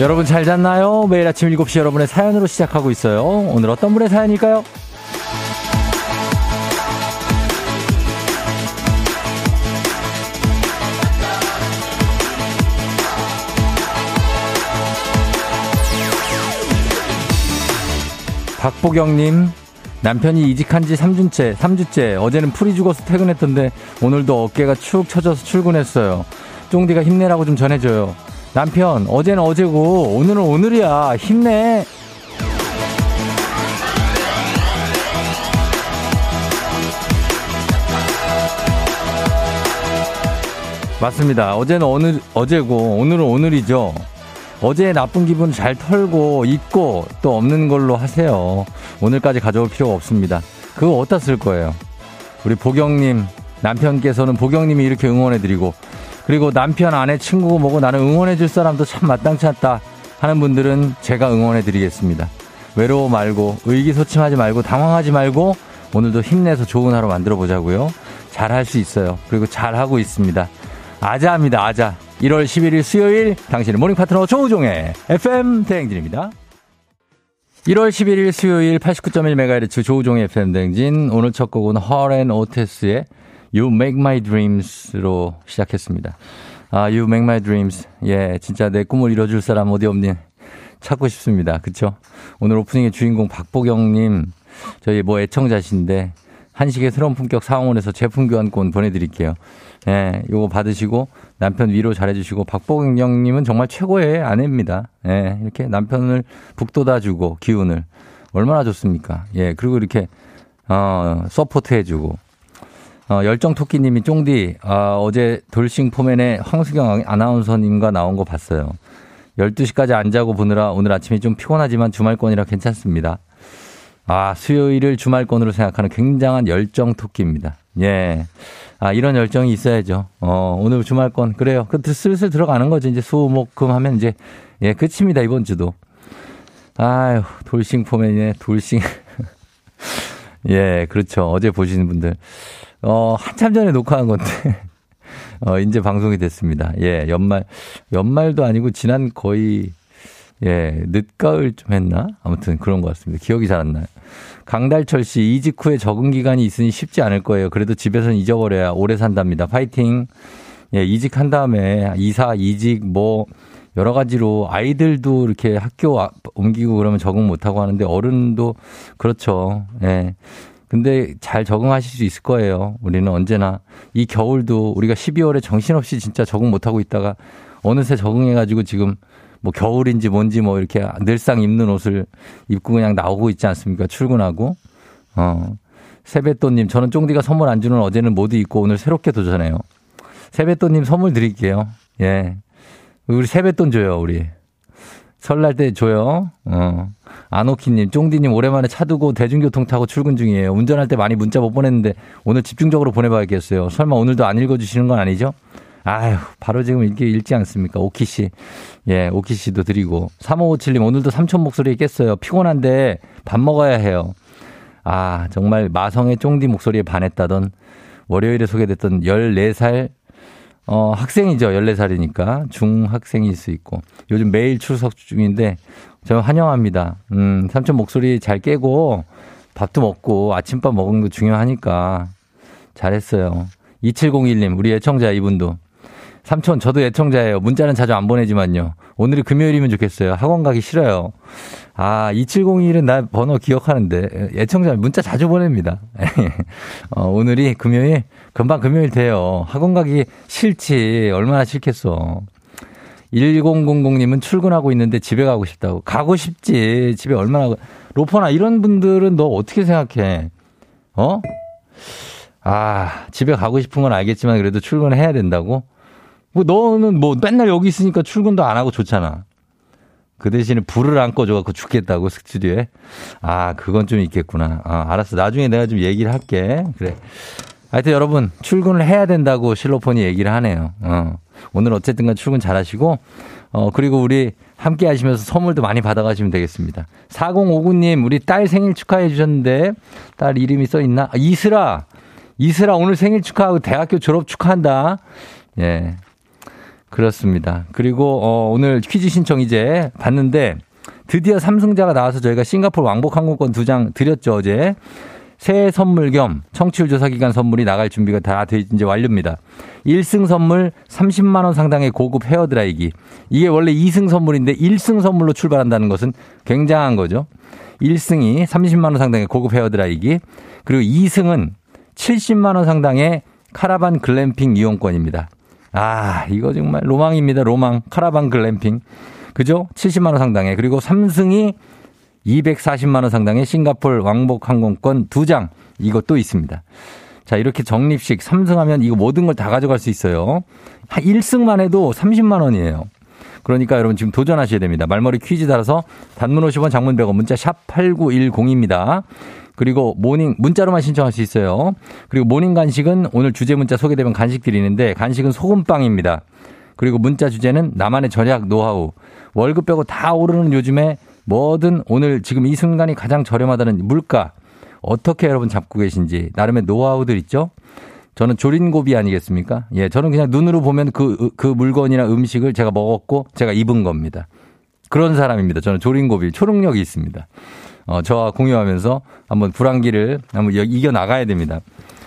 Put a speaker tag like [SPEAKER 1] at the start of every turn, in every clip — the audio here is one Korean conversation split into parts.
[SPEAKER 1] 여러분 잘 잤나요? 매일 아침 7시 여러분의 사연으로 시작하고 있어요. 오늘 어떤 분의 사연일까요? 박보경님, 남편이 이직한 지 3주째, 3주째. 어제는 풀이 죽어서 퇴근했던데, 오늘도 어깨가 축 처져서 출근했어요. 쫑디가 힘내라고 좀 전해줘요. 남편, 어제는 어제고, 오늘은 오늘이야. 힘내. 맞습니다. 어제는 오늘, 어제고, 오늘은 오늘이죠. 어제의 나쁜 기분 잘 털고, 잊고, 또 없는 걸로 하세요. 오늘까지 가져올 필요가 없습니다. 그거 어디다 쓸 거예요? 우리 보경님, 남편께서는 보경님이 이렇게 응원해드리고, 그리고 남편, 아내, 친구고 뭐고 나는 응원해줄 사람도 참 마땅치 않다 하는 분들은 제가 응원해드리겠습니다. 외로워 말고, 의기소침하지 말고, 당황하지 말고, 오늘도 힘내서 좋은 하루 만들어 보자고요. 잘할 수 있어요. 그리고 잘 하고 있습니다. 아자입니다, 아자. 1월 11일 수요일 당신의 morning 파트너 조우종의 FM 대행진입니다. 1월 11일 수요일 89.1MHz 조우종의 FM 대행진 오늘 첫 곡은 허렌 오테스의 You Make My Dreams로 시작했습니다. 아, You Make My Dreams. 예, 진짜 내 꿈을 이뤄줄 사람 어디 없니? 찾고 싶습니다. 그쵸? 오늘 오프닝의 주인공 박보경님, 저희 뭐 애청자신데, 한식의 새로운 품격 상원에서 제품 교환권 보내드릴게요. 예, 요거 받으시고 남편 위로 잘해주시고 박보경님은 정말 최고의 아내입니다. 예, 이렇게 남편을 북돋아주고 기운을 얼마나 좋습니까? 예, 그리고 이렇게 어 support 해주고 어, 열정토끼님이 쫑디 아, 어제 돌싱 포맨의 황수경 아나운서님과 나온 거 봤어요. 12시까지 안 자고 보느라 오늘 아침이 좀 피곤하지만 주말권이라 괜찮습니다. 아, 수요일을 주말권으로 생각하는 굉장한 열정 토끼입니다. 예. 아, 이런 열정이 있어야죠. 어, 오늘 주말권. 그래요. 그, 슬슬 들어가는 거죠. 이제 수, 목, 금 하면 이제, 예, 끝입니다. 이번 주도. 아유, 돌싱 포맨이네. 돌싱. 예, 그렇죠. 어제 보시는 분들. 어, 한참 전에 녹화한 건데. 어, 이제 방송이 됐습니다. 예, 연말, 연말도 아니고 지난 거의, 예, 늦가을 좀 했나? 아무튼 그런 것 같습니다. 기억이 잘 안 나요. 강달철 씨, 이직 후에 적응 기간이 있으니 쉽지 않을 거예요. 그래도 집에서는 잊어버려야 오래 산답니다. 파이팅! 예, 이직한 다음에 이사, 이직, 뭐, 여러 가지로 아이들도 이렇게 학교 옮기고 그러면 적응 못하고 하는데 어른도 그렇죠. 예. 근데 잘 적응하실 수 있을 거예요. 우리는 언제나 이 겨울도 우리가 12월에 정신없이 진짜 적응 못 하고 있다가 어느새 적응해가지고 지금 뭐 겨울인지 뭔지 뭐 이렇게 늘상 입는 옷을 입고 그냥 나오고 있지 않습니까? 출근하고. 어. 세뱃돈님, 저는 쫑디가 선물 안 주는 어제는 모두 입고 오늘 새롭게 도전해요. 세뱃돈님 선물 드릴게요. 예. 우리 세뱃돈 줘요, 우리. 설날 때 줘요. 어. 아노키님, 쫑디님 오랜만에 차 두고 대중교통 타고 출근 중이에요. 운전할 때 많이 문자 못 보냈는데 오늘 집중적으로 보내봐야겠어요. 설마 오늘도 안 읽어주시는 건 아니죠? 아유, 바로 지금 이게 읽지 않습니까? 오키 씨. 예, 오키 씨도 드리고. 3557님, 오늘도 삼촌 목소리 깼어요. 피곤한데 밥 먹어야 해요. 아, 정말 마성의 쫑디 목소리에 반했다던 월요일에 소개됐던 14살 어, 학생이죠. 14살이니까. 중학생일 수 있고. 요즘 매일 출석 중인데, 저는 환영합니다. 음, 삼촌 목소리 잘 깨고, 밥도 먹고, 아침밥 먹은 거 중요하니까. 잘했어요. 2701님, 우리 애청자 이분도. 삼촌, 저도 애청자예요. 문자는 자주 안 보내지만요. 오늘이 금요일이면 좋겠어요. 학원 가기 싫어요. 아, 2701은 나 번호 기억하는데, 애청자 문자 자주 보냅니다. 어, 오늘이 금요일? 금방 금요일 돼요. 학원 가기 싫지. 얼마나 싫겠어. 1000님은 출근하고 있는데 집에 가고 싶다고. 가고 싶지. 집에 얼마나. 로퍼나 이런 분들은 너 어떻게 생각해? 어? 아, 집에 가고 싶은 건 알겠지만 그래도 출근을 해야 된다고? 뭐 너는 뭐 맨날 여기 있으니까 출근도 안 하고 좋잖아. 그 대신에 불을 안 꺼줘갖고 죽겠다고 스튜디오에. 아, 그건 좀 있겠구나. 아, 알았어. 나중에 내가 좀 얘기를 할게. 그래. 하여튼 여러분, 출근을 해야 된다고 실로폰이 얘기를 하네요. 어. 오늘 어쨌든 간 출근 잘 하시고, 어, 그리고 우리 함께 하시면서 선물도 많이 받아가시면 되겠습니다. 4059님, 우리 딸 생일 축하해 주셨는데, 딸 이름이 써 있나? 아, 이슬아! 이슬아, 오늘 생일 축하하고 대학교 졸업 축하한다. 예. 그렇습니다. 그리고 어, 오늘 퀴즈 신청 이제 봤는데 드디어 삼승자가 나와서 저희가 싱가포르 왕복 항공권 두 장 드렸죠 어제. 새해 선물 겸 청취율 조사 기간 선물이 나갈 준비가 다 돼 이제 완료입니다. 1승 선물 30만 원 상당의 고급 헤어 드라이기. 이게 원래 2승 선물인데 1승 선물로 출발한다는 것은 굉장한 거죠. 1승이 30만 원 상당의 고급 헤어 드라이기. 그리고 2승은 70만 원 상당의 카라반 글램핑 이용권입니다. 아, 이거 정말 로망입니다. 로망. 카라반 글램핑. 그죠? 70만 원 상당의. 그리고 3승이 240만 원 상당의 싱가폴 왕복 항공권 2장. 이것도 있습니다. 자, 이렇게 적립식 3승하면 이거 모든 걸 다 가져갈 수 있어요. 1승만 해도 30만 원이에요. 그러니까 여러분 지금 도전하셔야 됩니다. 말머리 퀴즈 달아서 단문 50원 장문 100원 문자 샵 8910입니다. 그리고 morning 문자로만 신청할 수 있어요. 그리고 morning 간식은 오늘 주제 문자 소개되면 간식 드리는데 간식은 소금빵입니다. 그리고 문자 주제는 나만의 절약 노하우. 월급 빼고 다 오르는 요즘에 뭐든 오늘 지금 이 순간이 가장 저렴하다는 물가 어떻게 여러분 잡고 계신지 나름의 노하우들 있죠? 저는 자린고비 아니겠습니까? 예, 저는 그냥 눈으로 보면 그, 그 물건이나 음식을 제가 먹었고 제가 입은 겁니다. 그런 사람입니다. 저는 조린고비, 초능력이 있습니다. 어, 저와 공유하면서 한번 불안기를 한번 이겨 나가야 됩니다.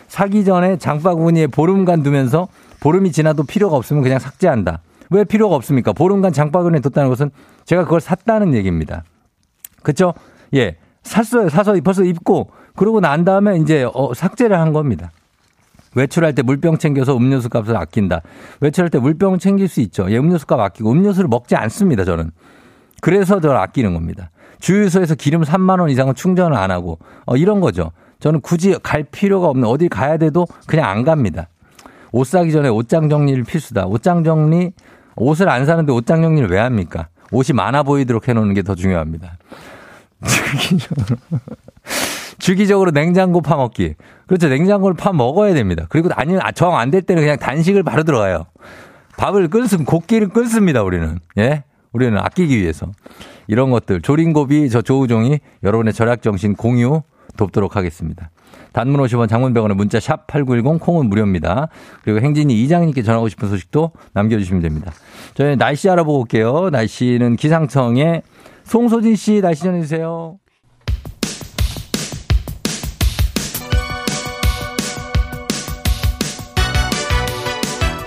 [SPEAKER 1] 사기 전에 장바구니에 보름간 두면서 보름이 지나도 필요가 없으면 그냥 삭제한다. 왜 필요가 없습니까? 보름간 장바구니에 뒀다는 것은 제가 그걸 샀다는 얘기입니다. 그쵸? 예. 샀어요. 사서 벌써 입고 그러고 난 다음에 이제 어, 삭제를 한 겁니다. 외출할 때 물병 챙겨서 음료수 값을 아낀다. 외출할 때 물병 챙길 수 있죠. 예, 음료수 값 아끼고 음료수를 먹지 않습니다. 저는. 그래서 저를 아끼는 겁니다. 주유소에서 기름 3만 원 이상은 충전을 안 하고 어, 이런 거죠. 저는 굳이 갈 필요가 없는 어디 가야 돼도 그냥 안 갑니다. 옷 사기 전에 옷장 정리를 필수다. 옷장 정리 옷을 안 사는데 옷장 정리를 왜 합니까? 옷이 많아 보이도록 해놓는 게 더 중요합니다. 주기적으로. 주기적으로 냉장고 파먹기. 그렇죠. 냉장고를 파 먹어야 됩니다. 그리고 아니면 아, 정안 될 때는 그냥 단식을 바로 들어가요. 밥을 끓습, 곡기를 끓습니다, 우리는. 예? 우리는 아끼기 위해서. 이런 것들 조린고비 저 조우종이 여러분의 절약 정신 공유 돕도록 하겠습니다. 단문 50원 장문병원의 문자 샵 8910 콩은 무료입니다. 그리고 행진이 이장님께 전하고 싶은 소식도 남겨주시면 됩니다. 저희 날씨 알아보고 올게요. 날씨는 기상청에 송소진 씨 날씨 전해주세요.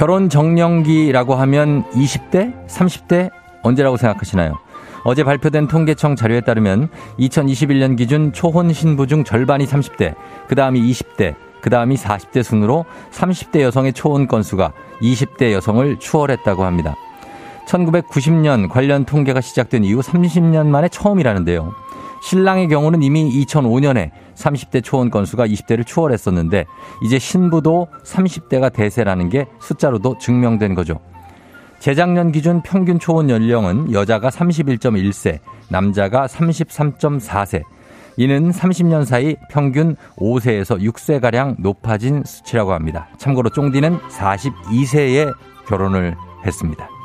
[SPEAKER 1] 결혼 정년기라고 하면 20대? 30대? 언제라고 생각하시나요? 어제 발표된 통계청 자료에 따르면 2021년 기준 초혼 신부 중 절반이 30대, 그 다음이 20대, 그 다음이 40대 순으로 30대 여성의 초혼 건수가 20대 여성을 추월했다고 합니다. 1990년 관련 통계가 시작된 이후 30년 만에 처음이라는데요. 신랑의 경우는 이미 2005년에 30대 초혼 건수가 20대를 추월했었는데 이제 신부도 30대가 대세라는 게 숫자로도 증명된 거죠. 재작년 기준 평균 초혼 연령은 여자가 31.1세, 남자가 33.4세. 이는 30년 사이 평균 5세에서 6세가량 높아진 수치라고 합니다. 참고로 쫑디는 42세에 결혼을 했습니다.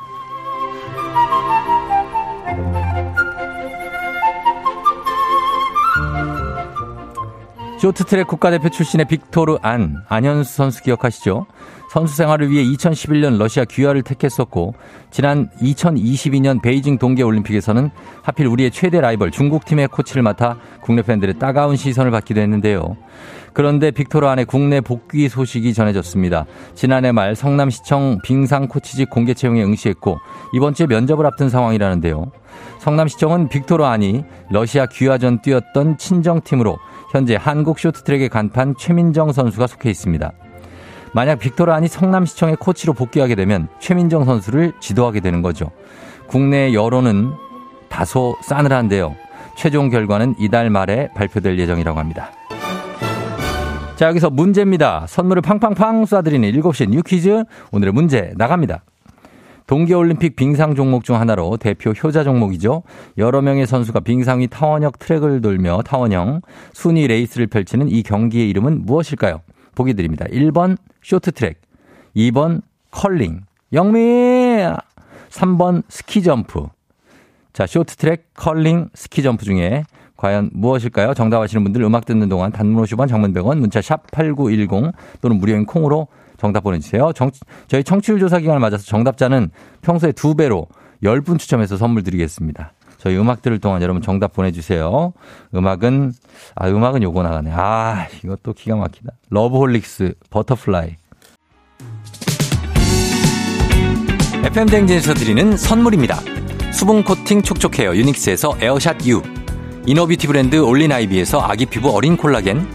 [SPEAKER 1] 쇼트트랙 국가대표 출신의 빅토르 안, 안현수 선수 기억하시죠? 선수 생활을 위해 2011년 러시아 귀화를 택했었고 지난 2022년 베이징 동계올림픽에서는 하필 우리의 최대 라이벌 중국팀의 코치를 맡아 국내 팬들의 따가운 시선을 받기도 했는데요. 그런데 빅토르 안의 국내 복귀 소식이 전해졌습니다. 지난해 말 성남시청 빙상 코치직 공개 채용에 응시했고 이번 주에 면접을 앞둔 상황이라는데요. 성남시청은 빅토르 안이 러시아 귀화 전 뛰었던 친정팀으로 현재 한국 쇼트트랙의 간판 최민정 선수가 속해 있습니다. 만약 빅토르안이 성남시청의 코치로 복귀하게 되면 최민정 선수를 지도하게 되는 거죠. 국내 여론은 다소 싸늘한데요. 최종 결과는 이달 말에 발표될 예정이라고 합니다. 자, 여기서 문제입니다. 선물을 팡팡팡 쏴드리는 7시 뉴 퀴즈. 오늘의 문제 나갑니다. 동계올림픽 빙상 종목 중 하나로 대표 효자 종목이죠. 여러 명의 선수가 빙상 위 타원형 트랙을 돌며 타원형 순위 레이스를 펼치는 이 경기의 이름은 무엇일까요? 보기 드립니다. 1번 쇼트트랙, 2번 컬링, 영미! 3번 스키점프. 자, 쇼트트랙, 컬링, 스키점프 중에 과연 무엇일까요? 정답 아시는 분들 음악 듣는 동안 단문 50원, 장문 100원, 문자 샵 8910 또는 무료인 콩으로 정답 보내주세요. 정, 저희 청취율 조사 기간을 맞아서 정답자는 평소에 두 배로 10분 추첨해서 선물 드리겠습니다. 저희 음악 들을 동안 여러분 정답 보내주세요. 음악은, 아, 음악은 요거 나가네. 아, 이것도 기가 막히다. 러브홀릭스, Butterfly. FM대행진에서 드리는 선물입니다. 수분 코팅 촉촉 헤어 유닉스에서 에어샷 U. inner beauty 브랜드 올린 아이비에서 아기 피부 어린 콜라겐.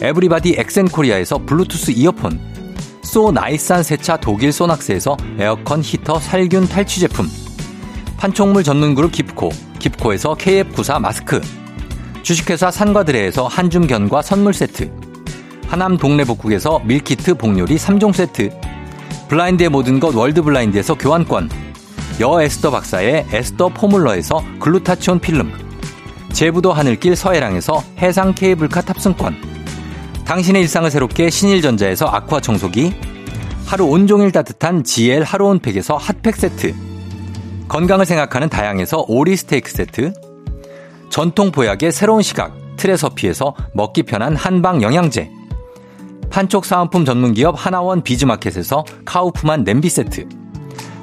[SPEAKER 1] 에브리바디 엑센코리아에서 블루투스 이어폰, 소 나이산 세차 독일 소낙스에서 에어컨 히터 살균 탈취 제품, 판촉물 전문 그룹 깁코, 깁코에서 KF94 마스크, 주식회사 산과드레에서 한줌 견과 선물 세트, 하남 동네 복국에서 밀키트 복요리 3종 세트, 블라인드의 모든 것 월드 블라인드에서 교환권, 여 에스더 박사의 에스더 포뮬러에서 글루타치온 필름, 제부도 하늘길 서해랑에서 해상 케이블카 탑승권, 당신의 일상을 새롭게 신일전자에서 아쿠아 청소기, 하루 온종일 따뜻한 GL 하루 온팩에서 핫팩 세트, 건강을 생각하는 다향에서 오리 스테이크 세트, 전통 보약의 새로운 시각 트레서피에서 먹기 편한 한방 영양제, 판촉 사은품 전문기업 하나원 비즈마켓에서 카우프만 냄비 세트,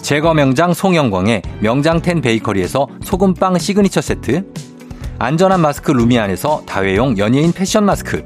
[SPEAKER 1] 제과 명장 송영광의 명장텐 베이커리에서 소금빵 시그니처 세트, 안전한 마스크 루미안에서 다회용 연예인 패션 마스크,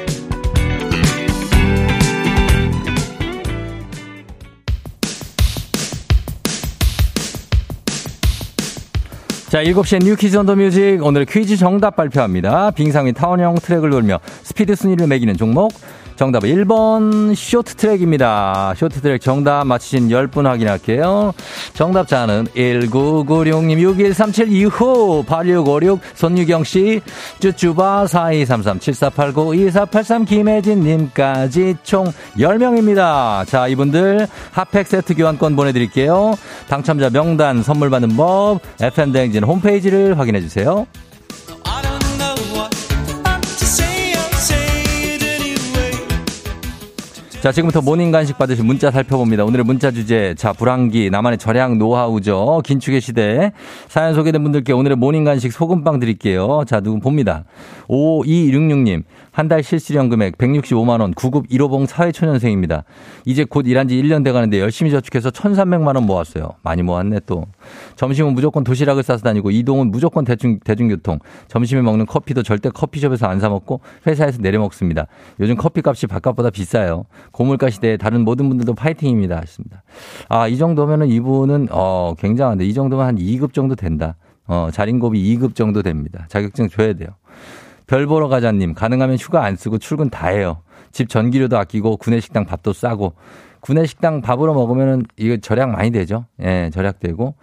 [SPEAKER 1] 자, 7시엔 You Quiz on the Music. 오늘 퀴즈 정답 발표합니다. 빙상 위 타원형 트랙을 돌며 스피드 순위를 매기는 종목. 정답은 1번 쇼트트랙입니다. 쇼트트랙 정답 맞히신 10분 확인할게요. 정답자는 1996님, 6137 이후 8656 손유경씨, 쭈쭈바 4233 7489 2483 김혜진님까지 총 10명입니다. 자, 이분들 핫팩 세트 교환권 보내드릴게요. 당첨자 명단 선물 받는 법 FM대행진 홈페이지를 확인해주세요. 자, 지금부터 모닝 간식 받으실 문자 살펴봅니다. 오늘의 문자 주제. 자, 불황기, 나만의 절약 노하우죠. 긴축의 시대. 사연 소개된 분들께 오늘의 모닝 간식 소금빵 드릴게요. 자, 누구 봅니다. 5266님. 한 달 실수령 금액 165만 원, 9급 1호봉 사회초년생입니다. 이제 곧 일한 지 1년 돼 가는데 열심히 저축해서 1,300만 원 모았어요. 많이 모았네, 또. 점심은 무조건 도시락을 싸서 다니고, 이동은 무조건 대중, 대중교통. 점심에 먹는 커피도 절대 커피숍에서 안 사 먹고, 회사에서 내려 먹습니다. 요즘 커피 값이 바깥보다 비싸요. 고물가 시대에 다른 모든 분들도 파이팅입니다. 하셨습니다. 아, 이 정도면은 이분은, 어, 굉장한데, 이 정도면 한 2급 정도 된다. 어, 자린고비 2급 정도 됩니다. 자격증 줘야 돼요. 별 보러 가자님, 가능하면 휴가 안 쓰고 출근 다 해요. 집 전기료도 아끼고 구내식당 밥도 싸고 구내식당 밥으로 먹으면은 이거 절약 많이 되죠. 예, 절약되고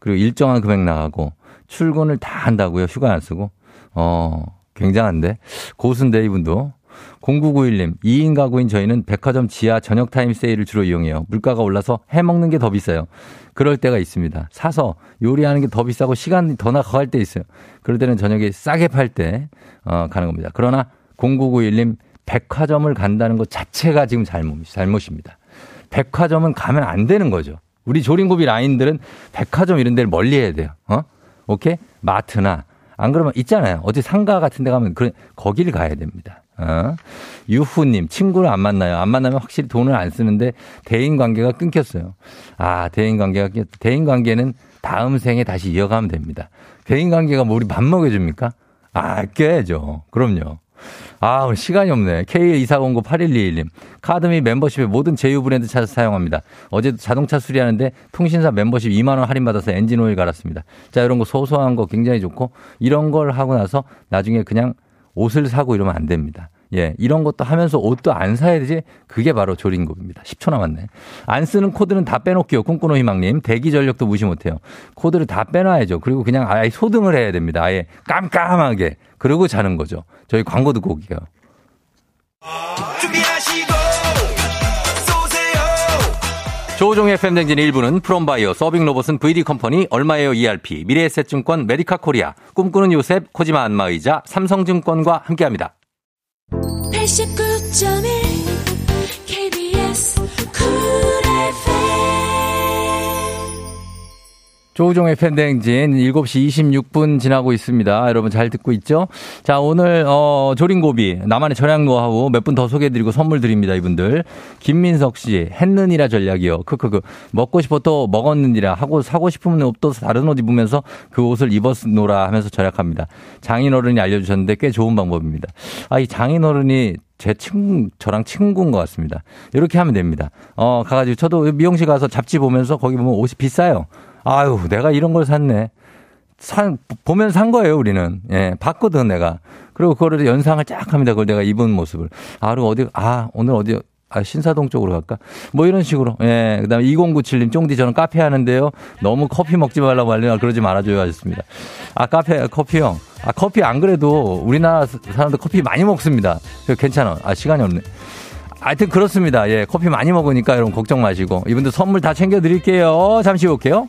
[SPEAKER 1] 그리고 일정한 금액 나가고 출근을 다 한다고요. 휴가 안 쓰고. 어, 굉장한데. 고수인데 이분도. 0991님, 2인 가구인 저희는 백화점 지하 저녁 타임 세일을 주로 이용해요. 물가가 올라서 해 먹는 게 더 비싸요. 그럴 때가 있습니다. 사서 요리하는 게 더 비싸고 시간이 더 나갈 때 있어요. 그럴 때는 저녁에 싸게 팔 때, 어, 가는 겁니다. 그러나 0991님, 백화점을 간다는 것 자체가 지금 잘못, 잘못입니다. 백화점은 가면 안 되는 거죠. 우리 조림고비 라인들은 백화점 이런 데를 멀리 해야 돼요. 어? 오케이? 마트나, 안 그러면 있잖아요. 어디 상가 같은 데 가면 그 거기를 가야 됩니다. 어? 유후님, 친구를 안 만나요. 안 만나면 확실히 돈을 안 쓰는데 대인 관계가 끊겼어요. 아, 대인 관계가, 대인 관계는 다음 생에 다시 이어가면 됩니다. 대인 관계가 뭐 우리 밥 먹여줍니까? 아, 껴야죠. 그럼요. 아, 오늘 시간이 없네. K24098121님. 카드 및 멤버십에 모든 제휴 브랜드 찾아서 사용합니다. 어제도 자동차 수리하는데 통신사 멤버십 2만원 할인받아서 엔진 오일 갈았습니다. 자, 이런 거 소소한 거 굉장히 좋고 이런 걸 하고 나서 나중에 그냥 옷을 사고 이러면 안 됩니다. 예, 이런 것도 하면서 옷도 안 사야 되지? 그게 바로 조린급입니다. 10초 남았네. 안 쓰는 코드는 다 빼놓기요. 꿈꾸는 희망님. 대기 전력도 무시 못해요. 코드를 다 빼놔야죠. 그리고 그냥 아예 소등을 해야 됩니다. 아예 깜깜하게. 그러고 자는 거죠. 저희 광고 듣고 올게요. 조우종의 FM대행진 일부는 프롬바이오, 서빙로봇은 VD컴퍼니, 얼마에요 ERP, 미래에셋증권, 메디카 코리아, 꿈꾸는 요셉, 코지마 안마의자, 삼성증권과 함께합니다. 89.1 조우종의 팬댕진 7시 26분 지나고 있습니다. 여러분 잘 듣고 있죠? 자, 오늘, 어, 조린고비, 나만의 절약 노하우 몇 분 더 소개해드리고 선물 드립니다, 이분들. 김민석 씨, 했느니라 전략이요. 크크크. 먹고 싶어 또 먹었느니라 하고 사고 싶으면 옷도 다른 옷 입으면서 그 옷을 입었노라 하면서 절약합니다. 장인어른이 알려주셨는데 꽤 좋은 방법입니다. 아, 이 장인어른이 제 친구, 저랑 친구인 것 같습니다. 이렇게 하면 됩니다. 어, 가가지고 저도 미용실 가서 잡지 보면서 거기 보면 옷이 비싸요. 아유, 내가 이런 걸 샀네. 산, 보면 산 거예요, 우리는. 예, 봤거든, 내가. 그리고 그거를 연상을 쫙 합니다. 그걸 내가 입은 모습을. 아, 그 어디, 아, 오늘 어디, 아, 신사동 쪽으로 갈까? 뭐 이런 식으로. 예. 그 다음에 2097님, 쫑디 저는 카페 하는데요. 너무 커피 먹지 말라고 하려나 그러지 말아줘야 하셨습니다. 아, 카페, 커피요. 아, 커피 안 그래도 우리나라 사람들 커피 많이 먹습니다. 괜찮아. 아, 시간이 없네. 하여튼 그렇습니다. 예. 커피 많이 먹으니까 여러분 걱정 마시고. 이분들 선물 다 챙겨드릴게요. 잠시 올게요.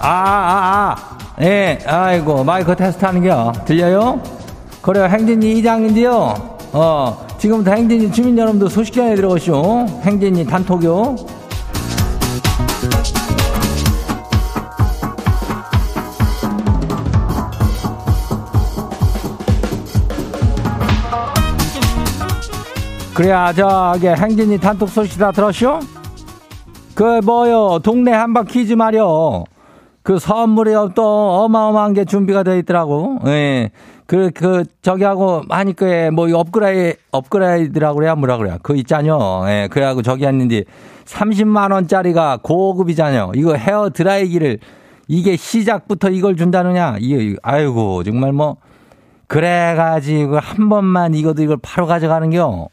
[SPEAKER 1] 아, 아, 아. 예, 아이고, 마이크 테스트 하는 겨. 들려요? 그래요, 행진이 이장인데요. 어, 지금부터 행진이 주민 여러분들 소식전에 들어오시오. 행진이 단톡요. 그래야 저기 행진이 단톡 소식 다 들었쇼? 그 뭐요 동네 한바 퀴즈 말이요 그 선물이 또 어마어마한 게 준비가 되어 있더라고. 예. 그, 그, 저기하고 하니까 뭐 업그레이, 업그레이드라고 그래야 뭐라 그래야. 그 있잖요. 예. 그래하고 저기 했는데 30만원짜리가 고급이잖요. 이거 헤어 드라이기를 이게 시작부터 이걸 준다느냐. 이게, 아이고, 정말 뭐. 그래가지고 한 번만 이것도 이걸 바로 가져가는겨.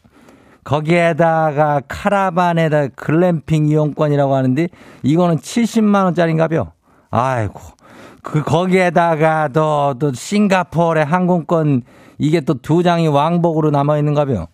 [SPEAKER 1] 거기에다가 카라반에다 글램핑 이용권이라고 하는데 이거는 70만원짜리인가벼. 아이고. 그, 거기에다가 또, 또, 싱가포르의 항공권, 이게 또 두 장이 왕복으로 남아있는가 봐요.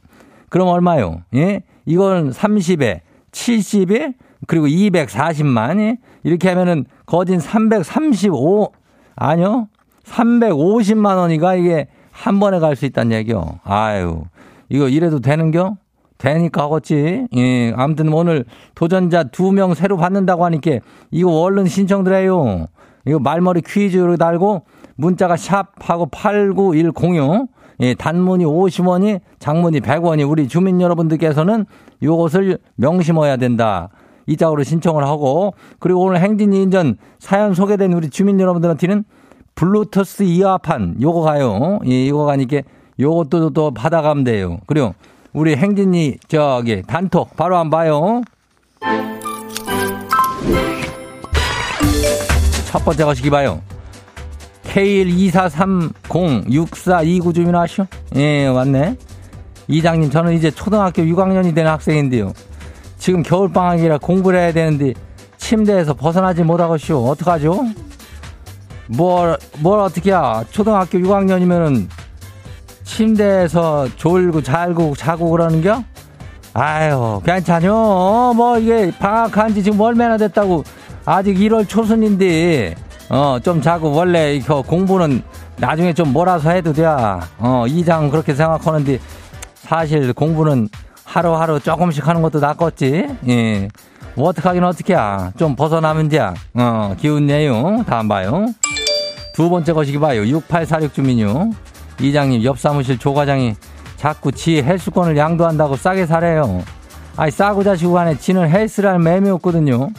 [SPEAKER 1] 그럼 얼마요? 예? 이건 30에, 70에, 그리고 240만, 예? 이렇게 하면은, 거진 335, 아니요? 350만 원이가 이게 한 번에 갈 수 있다는 얘기요. 아유. 이거 이래도 되는겨? 되니까 하겠지. 예, 아무튼 오늘 도전자 두 명 새로 받는다고 하니까 이거 얼른 신청드려요. 이거 말머리 퀴즈로 달고 문자가 샵하고 89106 예, 단문이 50원이 장문이 100원이 우리 주민 여러분들께서는 요것을 명심해야 된다. 이 짝으로 신청을 하고 그리고 오늘 행진 이 인전 사연 소개된 우리 주민 여러분들한테는 블루투스 이어판 요거 가요. 예, 이거 가니까 요것도 또 받아가면 돼요. 그리고 우리 행진이 저기 단톡 바로 한번 봐요. 첫 번째 거시기 봐요. K124306429 주민 아시오? 예, 왔네. 이장님, 저는 이제 초등학교 6학년이 되는 학생인데요. 지금 겨울방학이라 공부를 해야 되는데 침대에서 벗어나지 못하고쇼. 어떡하죠? 뭘, 뭘 어떻게 야 초등학교 6학년이면은 침대에서 졸고 잘고 자고 그러는겨? 아유, 괜찮요. 뭐 이게 방학한 지 지금 얼마나 됐다고 아직 1월 초순인데 어, 좀 자고 원래 이거 공부는 나중에 좀 몰아서 해도 돼. 어, 이장 그렇게 생각하는데 사실 공부는 하루하루 조금씩 하는 것도 낫겠지. 예. 뭐 어떡하긴 어떡해. 좀 벗어나면 돼. 어, 기운 내용 다음 봐요. 두 번째 거시기 봐요. 6846 주민요. 이장님, 옆 사무실 조과장이 자꾸 지 헬스권을 양도한다고 싸게 사래요. 아이, 싸고 자시고 간에 지는 헬스를 매매였거든요.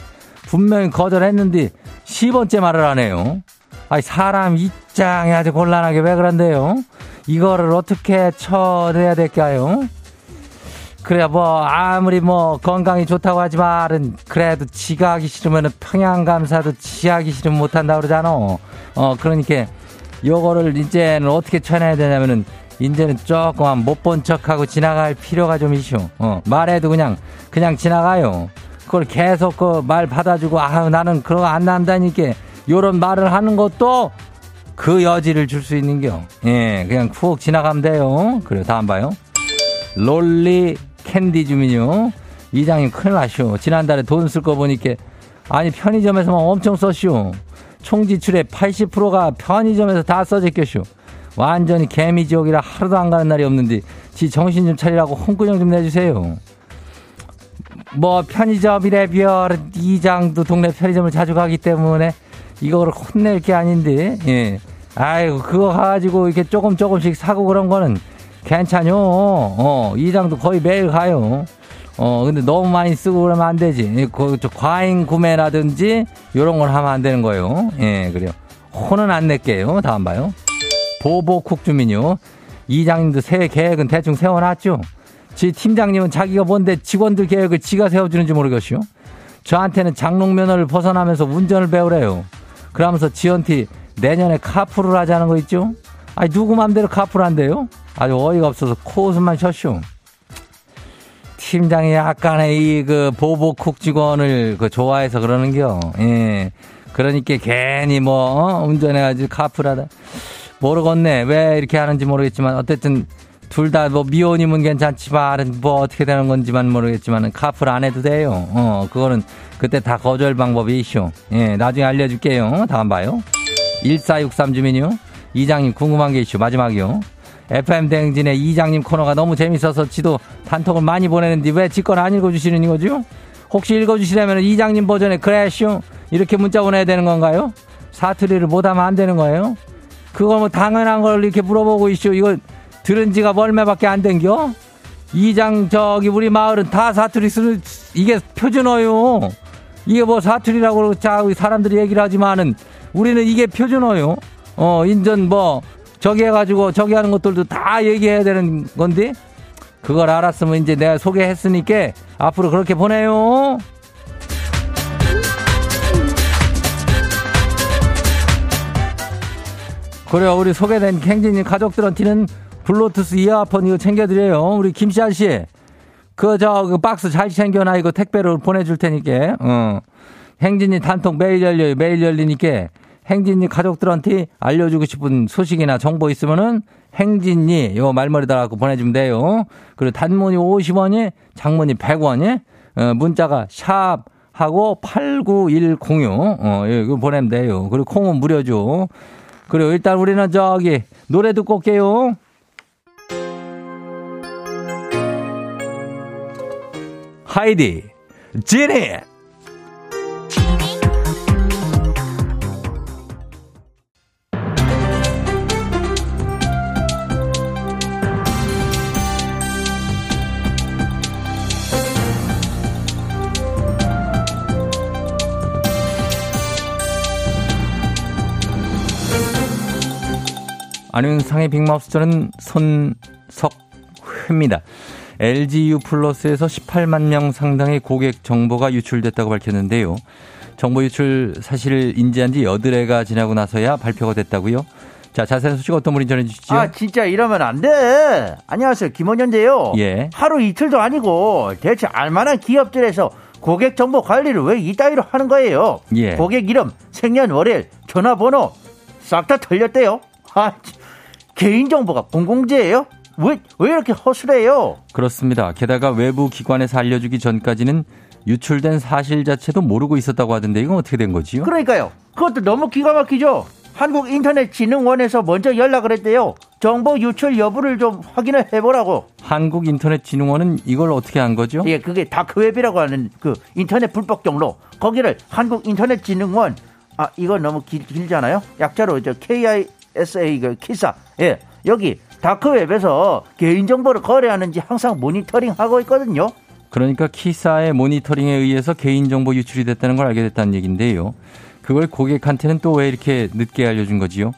[SPEAKER 1] 분명히 거절했는데 10번째 말을 하네요. 아이, 사람 입장이 아주 곤란하게 왜 그런데요? 이거를 어떻게 쳐내야 될까요? 그래, 뭐, 아무리 뭐, 건강이 좋다고 하지 말은, 그래도 지가 하기 싫으면 평양 감사도 지 하기 싫으면 못한다 그러잖아. 어, 그러니까, 요거를 이제는 어떻게 쳐내야 되냐면은, 이제는 조금 못 본 척하고 지나갈 필요가 좀 있쇼. 어, 말해도 그냥, 그냥 지나가요. 그걸 계속 그 말 받아주고, 아유, 나는 그런 거 안 난다니까. 요런 말을 하는 것도 그 여지를 줄 수 있는 겨. 예, 그냥 푹 지나가면 돼요. 그래, 다음 봐요. 롤리 캔디 주민요. 이장님 큰일 나쇼. 지난달에 돈 쓸 거 보니까 아니 편의점에서만 엄청 썼쇼. 총 지출의 80%가 편의점에서 다 써졌겠쇼. 완전히 개미지옥이라 하루도 안 가는 날이 없는데 지 정신 좀 차리라고 홍구정 좀 내주세요. 뭐 편의점이래 별 이장도 동네 편의점을 자주 가기 때문에 이거를 혼낼 게 아닌데 예. 아이고 그거 가지고 이렇게 조금 조금씩 사고 그런 거는 괜찮요. 어, 이장도 거의 매일 가요. 어, 근데 너무 많이 쓰고 그러면 안 되지. 그, 과잉 구매라든지, 요런 걸 하면 안 되는 거예요. 예, 그래요. 혼은 안 낼게요. 다음 봐요. 보보쿡 주민요. 이장님도 새 계획은 대충 세워놨죠? 지 팀장님은 자기가 뭔데 직원들 계획을 지가 세워주는지 모르겠슈. 저한테는 장롱면허를 벗어나면서 운전을 배우래요. 그러면서 지원티 내년에 카풀을 하자는 거 있죠? 아니, 누구 맘대로 카풀 한대요? 아주 어이가 없어서 코웃음만 쳤슈. 팀장이 약간의 이 그 보복국 직원을 그 좋아해서 그러는겨. 예. 그러니까 괜히 뭐, 어? 운전해가지고 카풀하다. 모르겠네. 왜 이렇게 하는지 모르겠지만, 어쨌든 둘 다 뭐 미혼이면 괜찮지만, 뭐 어떻게 되는 건지만 모르겠지만, 카풀 안 해도 돼요. 어, 그거는 그때 다 거절 방법이 있쇼. 예, 나중에 알려줄게요. 다음 봐요. 1463 주민요. 이장님 궁금한 게 있죠. 마지막이요. FM 대행진의 이장님 코너가 너무 재밌어서 지도 단톡을 많이 보내는데 왜 지건 안 읽어주시는 거죠? 혹시 읽어주시려면 이장님 버전의 그래쇼 이렇게 문자 보내야 되는 건가요? 사투리를 못하면 안 되는 거예요? 그거 뭐 당연한 걸 이렇게 물어보고 있쇼. 이거 들은 지가 멀매밖에 안 된겨? 이장 저기 우리 마을은 다 사투리 쓰는 이게 표준어요. 이게 뭐 사투리라고 자 사람들이 얘기를 하지만은 우리는 이게 표준어요. 어 인전 뭐 저기 해가지고 저기 하는 것들도 다 얘기해야 되는 건데 그걸 알았으면 이제 내가 소개했으니까 앞으로 그렇게 보내요. 그래요. 우리 소개된 캥진님 가족들한테는 블루투스 이어폰 이거 챙겨드려요. 우리 김씨 아저씨. 그, 저, 그 박스 잘 챙겨놔. 이거 택배로 보내줄 테니까. 어. 행진이 단톡 매일 열려요. 매일 열리니까 행진이 가족들한테 알려주고 싶은 소식이나 정보 있으면은 행진이 요 말머리 달아갖고 보내주면 돼요. 그리고 단문이 50원이, 장문이 100원이, 어, 문자가 샵 하고 89106, 어, 예, 이거 보내면 돼요. 그리고 콩은 무료죠. 그리고 일단 우리는 저기 노래 듣고 올게요. 하이디, 지니! 안윤상의 빅마우스 저는 손석회입니다. LGU 플러스에서 18만 명 상당의 고객 정보가 유출됐다고 밝혔는데요. 정보 유출 사실을 인지한 지 여드레가 지나고 나서야 발표가 됐다고요. 자, 자세한 소식 어떤 분이 전해주시죠?
[SPEAKER 2] 아, 진짜 이러면 안 돼. 안녕하세요. 김원현인데요.
[SPEAKER 1] 예.
[SPEAKER 2] 하루 이틀도 아니고 대체 알만한 기업들에서 고객 정보 관리를 왜 이따위로 하는 거예요?
[SPEAKER 1] 예.
[SPEAKER 2] 고객 이름, 생년월일, 전화번호 싹 다 털렸대요. 아, 개인정보가 공공재예요? 왜, 왜 이렇게 허술해요?
[SPEAKER 1] 그렇습니다. 게다가 외부 기관에서 알려주기 전까지는 유출된 사실 자체도 모르고 있었다고 하던데 이건 어떻게 된 거지요?
[SPEAKER 2] 그러니까요. 그것도 너무 기가 막히죠? 한국인터넷진흥원에서 먼저 연락을 했대요. 정보 유출 여부를 좀 확인을 해보라고.
[SPEAKER 1] 한국인터넷진흥원은 이걸 어떻게 한 거죠?
[SPEAKER 2] 예, 그게 다크웹이라고 하는 그 인터넷 불법 경로. 거기를 한국인터넷진흥원, 아, 이거 너무 길, 길잖아요? 약자로 저 KISA, 그 키사. 예, 여기 다크웹에서 개인정보를 거래하는지 항상 모니터링 하고 있거든요.
[SPEAKER 1] 그러니까 키사의 모니터링에 의해서 개인정보 유출이 됐다는 걸 알게 됐다는 얘기인데요. 그걸 고객한테는 또 왜 이렇게 늦게 알려준 거지요?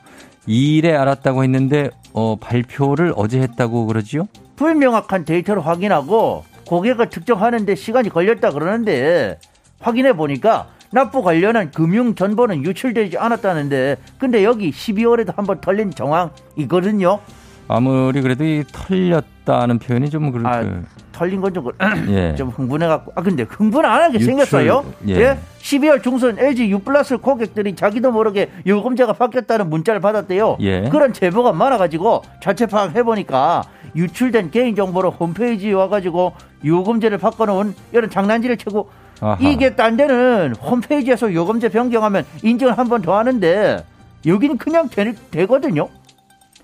[SPEAKER 1] 2일에 알았다고 했는데 어, 발표를 어제 했다고 그러지요?
[SPEAKER 2] 불명확한 데이터를 확인하고 고객을 특정하는데 시간이 걸렸다 그러는데 확인해 보니까 납부 관련한 금융 정보는 유출되지 않았다는데 근데 여기 12월에도 한번 털린 정황이거든요.
[SPEAKER 1] 아무리 그래도 이 털렸다는 표현이 좀 그렇게
[SPEAKER 2] 아, 털린 건좀 예. 좀 흥분해갖고 아 근데 흥분 안 하게 유출, 생겼어요. 예. 예? 12월 중순 LG U 플러스 고객들이 자기도 모르게 요금제가 바뀌었다는 문자를 받았대요. 예. 그런 제보가 많아가지고 자체 파악해 보니까 유출된 개인 정보를 홈페이지에 와가지고 요금제를 바꿔놓은 이런 장난질을 치고 아하. 이게 딴 데는 홈페이지에서 요금제 변경하면 인증을 한 번 더 하는데 여기는 그냥 되, 되거든요.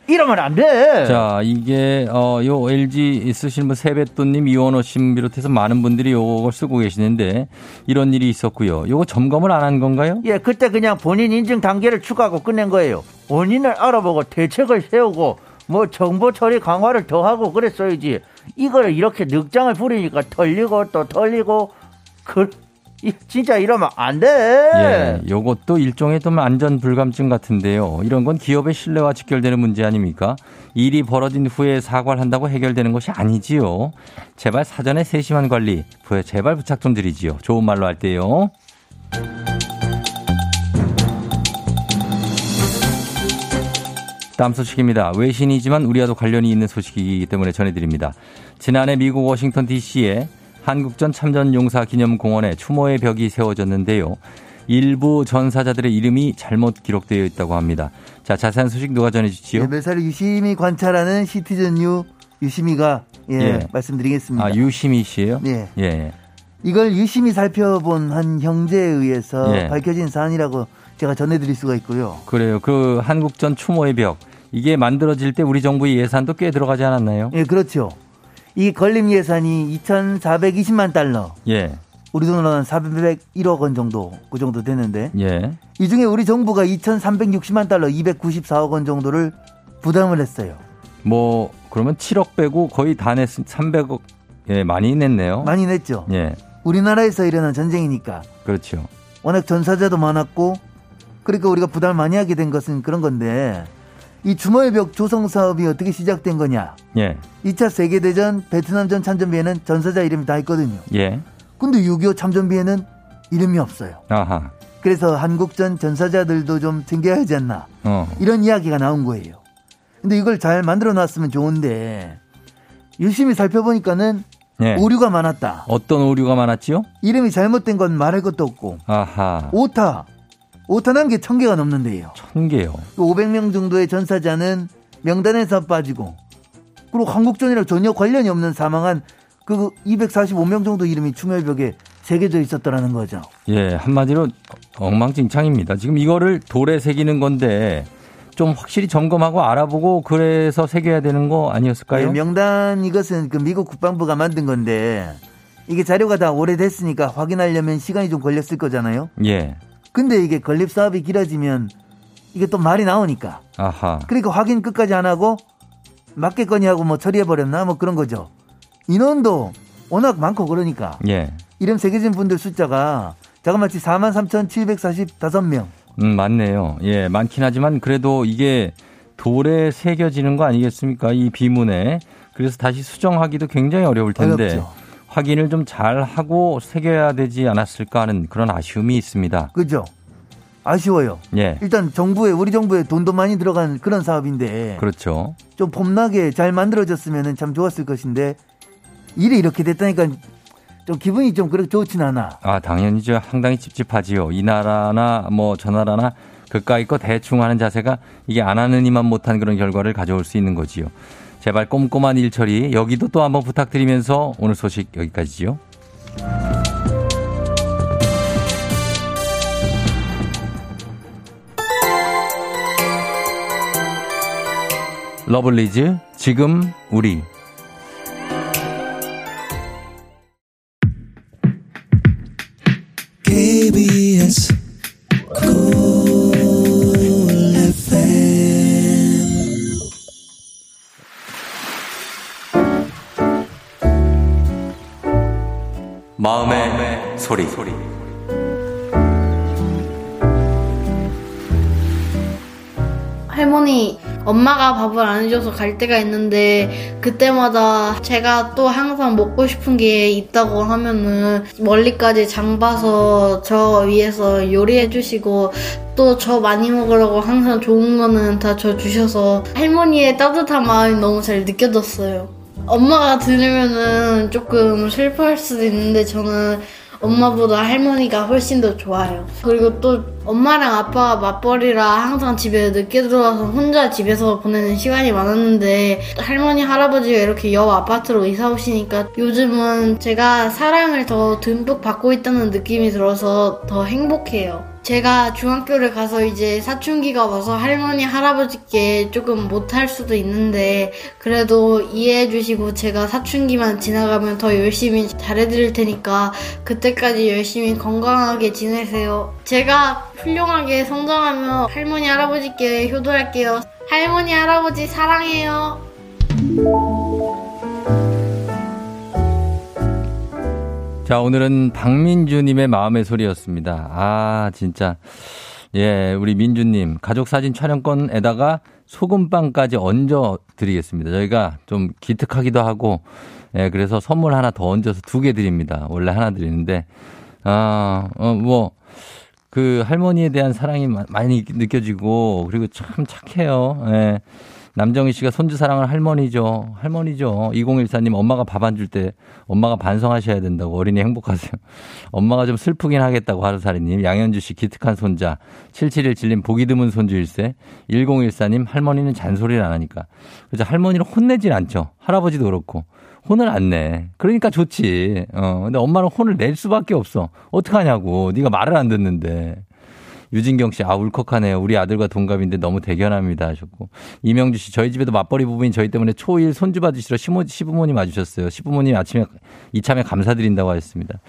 [SPEAKER 2] 이러면 안 돼.
[SPEAKER 1] 자, 이게 어요 LG 쓰시는 분 세뱃돈님 이원호 씨 비롯해서 많은 분들이 요걸 쓰고 계시는데 이런 일이 있었고요. 요거 점검을 안 한 건가요?
[SPEAKER 2] 예, 그때 그냥 본인 인증 단계를 추가하고 끝낸 거예요. 원인을 알아보고 대책을 세우고 뭐 정보 처리 강화를 더 하고 그랬어야지. 이거를 이렇게 늑장을 부리니까 털리고 또 털리고 그 진짜 이러면 안 돼.
[SPEAKER 1] 예, 요것도 일종의 좀 안전 불감증 같은데요. 이런 건 기업의 신뢰와 직결되는 문제 아닙니까? 일이 벌어진 후에 사과를 한다고 해결되는 것이 아니지요. 제발 사전에 세심한 관리, 제발 부탁 좀 드리지요. 좋은 말로 할 때요. 다음 소식입니다. 외신이지만 우리와도 관련이 있는 소식이기 때문에 전해드립니다. 지난해 미국 워싱턴 DC에 한국전 참전용사 기념공원에 추모의 벽이 세워졌는데요. 일부 전사자들의 이름이 잘못 기록되어 있다고 합니다. 자, 자세한 소식 누가 전해주지요?
[SPEAKER 3] 네, 매사를 유심히 관찰하는 시티즌 유 유심히가 예, 예. 말씀드리겠습니다.
[SPEAKER 1] 아, 유심히 씨예요?
[SPEAKER 3] 네. 예. 이걸 유심히 살펴본 한 형제에 의해서 예. 밝혀진 사안이라고 제가 전해드릴 수가 있고요.
[SPEAKER 1] 그래요. 그 한국전 추모의 벽 이게 만들어질 때 우리 정부의 예산도 꽤 들어가지 않았나요?
[SPEAKER 3] 예, 그렇죠. 이 건립 예산이 2,420만 달러. 예. 우리 돈으로 한 401억 원 정도 그 정도 되는데. 예. 이 중에 우리 정부가 2,360만 달러 294억 원 정도를 부담을 했어요.
[SPEAKER 1] 뭐 그러면 7억 빼고 거의 다 냈, 300억 예, 많이 냈네요.
[SPEAKER 3] 많이 냈죠. 예. 우리나라에서 일어난 전쟁이니까.
[SPEAKER 1] 그렇죠.
[SPEAKER 3] 워낙 전사자도 많았고 그러니까 우리가 부담을 많이 하게 된 것은 그런 건데 이 주머의 벽 조성 사업이 어떻게 시작된 거냐? 예. 2차 세계 대전 베트남전 참전비에는 전사자 이름이 다 있거든요. 예. 근데 6.25 참전비에는 이름이 없어요. 아하. 그래서 한국전 전사자들도 좀 챙겨야 하지 않나. 어. 이런 이야기가 나온 거예요. 근데 이걸 잘 만들어 놨으면 좋은데 열심히 살펴보니까는 예. 오류가 많았다.
[SPEAKER 1] 어떤 오류가 많았지요?
[SPEAKER 3] 이름이 잘못된 건 말할 것도 없고. 아하. 오타, 오타난 게 1000개가 넘는데요.
[SPEAKER 1] 1000개요.
[SPEAKER 3] 500명 그 정도의 전사자는 명단에서 빠지고 그리고 한국전이랑 전혀 관련이 없는 사망한 그 245명 정도 이름이 추멸벽에 새겨져 있었더라는 거죠.
[SPEAKER 1] 예, 한마디로 엉망진창입니다. 지금 이거를 돌에 새기는 건데 좀 확실히 점검하고 알아보고 그래서 새겨야 되는 거 아니었을까요?
[SPEAKER 3] 네, 명단 이것은 그 미국 국방부가 만든 건데 이게 자료가 다 오래됐으니까 확인하려면 시간이 좀 걸렸을 거잖아요. 예. 근데 이게 건립 사업이 길어지면 이게 또 말이 나오니까. 아하. 그러니까 확인 끝까지 안 하고 맞겠거니 하고 뭐 처리해버렸나 뭐 그런 거죠. 인원도 워낙 많고 그러니까. 예. 이름 새겨진 분들 숫자가 자그마치 43,745명.
[SPEAKER 1] 음, 맞네요. 예, 많긴 하지만 그래도 이게 돌에 새겨지는 거 아니겠습니까? 이 비문에. 그래서 다시 수정하기도 굉장히 어려울 텐데. 어렵죠. 확인을 좀 잘 하고 새겨야 되지 않았을까 하는 그런 아쉬움이 있습니다.
[SPEAKER 3] 그죠? 아쉬워요. 예. 일단 정부에 우리 정부에 돈도 많이 들어간 그런 사업인데.
[SPEAKER 1] 그렇죠.
[SPEAKER 3] 좀 폼나게 잘 만들어졌으면 참 좋았을 것인데 일이 이렇게 됐다니까 좀 기분이 좀 그렇게 좋진 않아.
[SPEAKER 1] 아 당연히죠. 상당히 찝찝하지요. 이 나라나 뭐 저 나라나 그까이 거 대충 하는 자세가 이게 안 하는 이만 못한 그런 결과를 가져올 수 있는 거지요. 제발 꼼꼼한 일 처리 여기도 또 한번 부탁드리면서 오늘 소식 여기까지지요. 러블리즈 지금 우리 소리.
[SPEAKER 4] 할머니, 엄마가 밥을 안 해줘서 갈 때가 있는데 그때마다 제가 또 항상 먹고 싶은 게 있다고 하면은 멀리까지 장 봐서 저 위해서 요리해 주시고 또 저 많이 먹으라고 항상 좋은 거는 다 저 주셔서 할머니의 따뜻한 마음이 너무 잘 느껴졌어요. 엄마가 들으면은 조금 슬퍼할 수도 있는데 저는 엄마보다 할머니가 훨씬 더 좋아요. 그리고 또 엄마랑 아빠가 맞벌이라 항상 집에 늦게 들어와서 혼자 집에서 보내는 시간이 많았는데 할머니 할아버지가 이렇게 옆 아파트로 이사 오시니까 요즘은 제가 사랑을 더 듬뿍 받고 있다는 느낌이 들어서 더 행복해요. 제가 중학교를 가서 이제 사춘기가 와서 할머니, 할아버지께 조금 못할 수도 있는데, 그래도 이해해 주시고 제가 사춘기만 지나가면 더 열심히 잘해드릴 테니까, 그때까지 열심히 건강하게 지내세요. 제가 훌륭하게 성장하며 할머니, 할아버지께 효도할게요. 할머니, 할아버지 사랑해요.
[SPEAKER 1] 자, 오늘은 박민주님의 마음의 소리였습니다. 아, 진짜. 예, 우리 민주님, 가족 사진 촬영권에다가 소금빵까지 얹어 드리겠습니다. 저희가 좀 기특하기도 하고, 예, 그래서 선물 하나 더 얹어서 두 개 드립니다. 원래 하나 드리는데, 아, 어, 뭐, 그 할머니에 대한 사랑이 많이 느껴지고, 그리고 참 착해요. 예. 남정희 씨가 손주 사랑을 할머니죠. 할머니죠. 2014님 엄마가 밥 안 줄 때 엄마가 반성하셔야 된다고 어린이 행복하세요. 엄마가 좀 슬프긴 하겠다고 하루살이님. 양현주 씨 기특한 손자. 7717님 보기 드문 손주 일세. 1014님 할머니는 잔소리를 안 하니까. 그래서 할머니를 혼내진 않죠. 할아버지도 그렇고. 혼을 안 내. 그러니까 좋지. 어, 근데 엄마는 혼을 낼 수밖에 없어. 어떡하냐고. 네가 말을 안 듣는데. 유진경 씨, 아, 울컥하네요. 우리 아들과 동갑인데 너무 대견합니다. 하셨고. 이명주 씨, 저희 집에도 맞벌이 부부인 저희 때문에 초1 손주 받으시러 시모, 시부모님 와주셨어요. 시부모님 아침에, 이참에 감사드린다고 하셨습니다.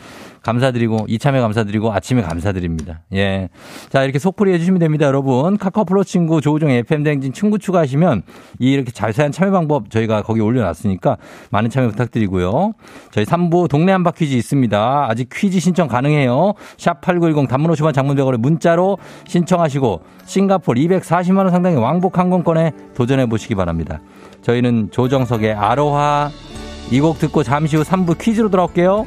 [SPEAKER 1] 감사드리고, 이참에 감사드리고, 아침에 감사드립니다. 예. 자, 이렇게 속풀이 해주시면 됩니다, 여러분. 카카오 플러 친구, 조우종 FM대행진 친구 추가하시면 이 이렇게 자세한 참여 방법 저희가 거기 올려놨으니까 많은 참여 부탁드리고요. 저희 3부 동네 한 바 퀴즈 있습니다. 아직 퀴즈 신청 가능해요. 샵 8910 단문 50원 장문 100원에 문자로 신청하시고 싱가폴 240만 원 상당의 왕복 항공권에 도전해 보시기 바랍니다. 저희는 조정석의 아로하 이 곡 듣고 잠시 후 3부 퀴즈로 돌아올게요.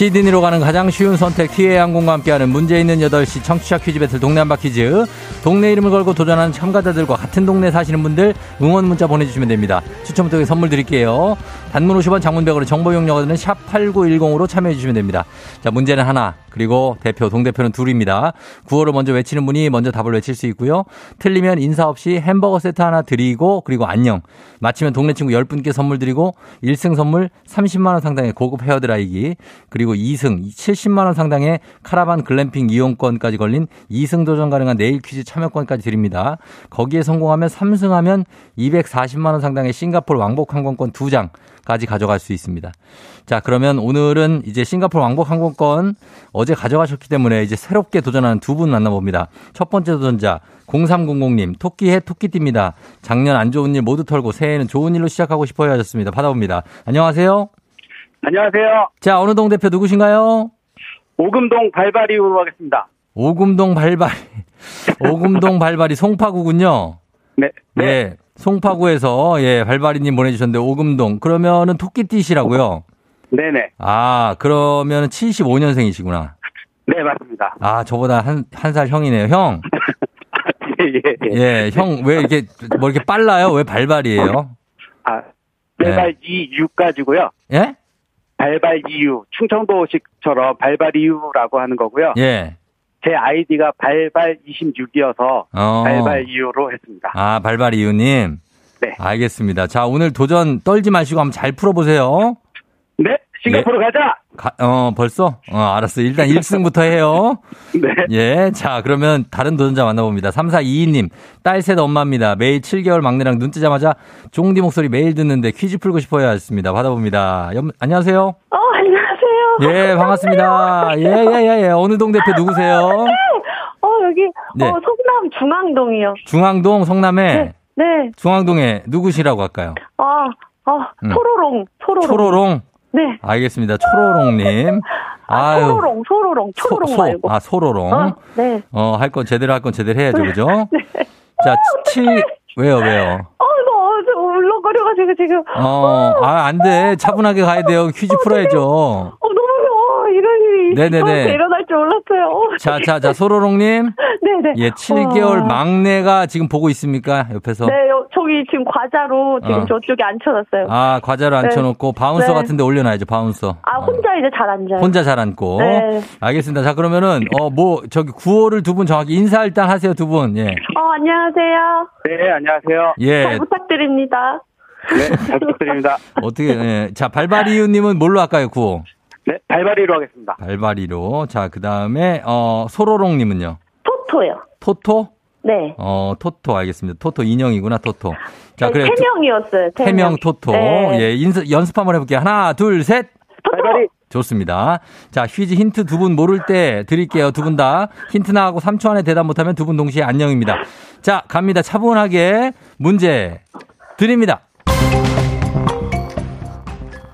[SPEAKER 1] 시드니로 가는 가장 쉬운 선택 티웨이 항공과 함께하는 문제 있는 8시 청취자 퀴즈 배틀 동네 한바 퀴즈 동네 이름을 걸고 도전하는 참가자들과 같은 동네 사시는 분들 응원 문자 보내주시면 됩니다. 추첨 통해 선물 드릴게요. 단문 50원 장문 100원의 정보 용료가 드는 샵 8910으로 참여해 주시면 됩니다. 자 문제는 하나 그리고 대표, 동대표는 둘입니다. 구호를 먼저 외치는 분이 먼저 답을 외칠 수 있고요. 틀리면 인사 없이 햄버거 세트 하나 드리고 그리고 안녕. 마치면 동네 친구 10분께 선물 드리고 1승 선물 30만 원 상당의 고급 헤어드라이기 그리고 2승 70만 원 상당의 카라반 글램핑 이용권까지 걸린 2승 도전 가능한 내일 퀴즈 참여권까지 드립니다. 거기에 성공하면 3승하면 240만 원 상당의 싱가폴 왕복 항공권 2장 까지 가져갈 수 있습니다. 자, 그러면 오늘은 이제 싱가폴 왕복 항공권 어제 가져가셨기 때문에 이제 새롭게 도전하는 두 분 만나봅니다. 첫 번째 도전자 0300님 토끼해 토끼띠입니다. 작년 안 좋은 일 모두 털고 새해에는 좋은 일로 시작하고 싶어요 하셨습니다. 받아봅니다. 안녕하세요.
[SPEAKER 5] 안녕하세요.
[SPEAKER 1] 자, 어느 동 대표 누구신가요?
[SPEAKER 5] 오금동 발바리로 하겠습니다.
[SPEAKER 1] 오금동 발바리. 오금동 발바리 송파구군요.
[SPEAKER 5] 네.
[SPEAKER 1] 네. 예, 송파구에서 예, 발바리님 보내주셨는데 오금동. 그러면은 토끼띠시라고요?
[SPEAKER 5] 네네.
[SPEAKER 1] 아, 그러면 75년생이시구나.
[SPEAKER 5] 네, 맞습니다.
[SPEAKER 1] 아, 저보다 한, 한 살 형이네요. 형.
[SPEAKER 5] 예, 예.
[SPEAKER 1] 예, 형, 왜 이렇게, 뭐 이렇게 빨라요? 왜 발발이에요?
[SPEAKER 5] 아, 발발 이유 가지고요.
[SPEAKER 1] 예?
[SPEAKER 5] 발발 이유. 충청도식처럼 발발 이유라고 하는 거고요.
[SPEAKER 1] 예.
[SPEAKER 5] 제 아이디가 발발 26이어서 어. 발발 이유로 했습니다.
[SPEAKER 1] 아, 발발 이유님?
[SPEAKER 5] 네.
[SPEAKER 1] 알겠습니다. 자, 오늘 도전 떨지 마시고 한번 잘 풀어보세요.
[SPEAKER 5] 네, 싱가포르 네. 가자!
[SPEAKER 1] 가, 어, 벌써? 어, 알았어. 일단 1승부터 해요.
[SPEAKER 5] 네.
[SPEAKER 1] 예. 자, 그러면 다른 도전자 만나봅니다. 3422님. 딸 셋 엄마입니다. 매일 7개월 막내랑 눈 뜨자마자 종디 목소리 매일 듣는데 퀴즈 풀고 싶어요. 하셨습니다. 받아봅니다. 여, 안녕하세요.
[SPEAKER 6] 어, 안녕하세요.
[SPEAKER 1] 예, 반갑습니다. 예, 예, 예, 예. 어느 동 대표 누구세요?
[SPEAKER 6] 어, 여기, 네. 어, 성남 중앙동이요.
[SPEAKER 1] 중앙동, 성남에?
[SPEAKER 6] 네. 네.
[SPEAKER 1] 중앙동에 누구시라고 할까요?
[SPEAKER 6] 아, 아, 음. 초로롱, 초로롱.
[SPEAKER 1] 초로롱?
[SPEAKER 6] 네.
[SPEAKER 1] 알겠습니다. 초로롱님.
[SPEAKER 6] 아, 아유. 소로롱, 소로롱, 초로롱 소, 소. 말고.
[SPEAKER 1] 아, 소로롱.
[SPEAKER 6] 어, 네.
[SPEAKER 1] 어, 할 건 제대로 할 건 제대로 해야죠, 그죠?
[SPEAKER 6] 네.
[SPEAKER 1] 자, 어, 7, 왜요, 왜요?
[SPEAKER 6] 어, 이거 울렁거려가지고 지금.
[SPEAKER 1] 어, 아, 안 돼. 차분하게 가야 돼요. 퀴즈 풀어야죠. 어,
[SPEAKER 6] 너무, 어. 네네네. 일어날 줄 몰랐어요.
[SPEAKER 1] 자, 자, 자, 소로롱님.
[SPEAKER 6] 네네.
[SPEAKER 1] 예, 7개월 어... 막내가 지금 보고 있습니까? 옆에서.
[SPEAKER 6] 네, 저기 지금 과자로 지금 어. 저쪽에 앉혀놨어요.
[SPEAKER 1] 아, 과자로 네. 앉혀놓고 바운서 네. 같은데 올려놔야죠, 바운서.
[SPEAKER 6] 아, 혼자 어. 이제 잘 앉아요.
[SPEAKER 1] 혼자 잘 앉고. 네. 알겠습니다. 자, 그러면은, 어, 뭐, 저기 구호를 두 분 정확히 인사 일단 하세요, 두 분. 예.
[SPEAKER 6] 어, 안녕하세요.
[SPEAKER 5] 네, 안녕하세요.
[SPEAKER 1] 예.
[SPEAKER 6] 잘 부탁드립니다.
[SPEAKER 5] 네, 잘 부탁드립니다.
[SPEAKER 1] 어떻게, 예. 자, 발바리유님은 뭘로 할까요, 구호?
[SPEAKER 5] 네, 발바리로 하겠습니다.
[SPEAKER 1] 발바리로. 자, 그 다음에, 어, 소로롱님은요?
[SPEAKER 6] 토토요.
[SPEAKER 1] 토토?
[SPEAKER 6] 네.
[SPEAKER 1] 어, 토토 알겠습니다. 토토 인형이구나, 토토. 자,
[SPEAKER 6] 네,
[SPEAKER 1] 그래.
[SPEAKER 6] 태명이었어요.
[SPEAKER 1] 태명 토토. 네. 예, 인스, 연습 한번 해볼게요. 하나, 둘, 셋.
[SPEAKER 6] 토토.
[SPEAKER 1] 좋습니다. 자, 퀴즈 힌트 두 분 모를 때 드릴게요. 두 분 다. 힌트 나하고 3초 안에 대답 못하면 두 분 동시에 안녕입니다. 자, 갑니다. 차분하게 문제 드립니다.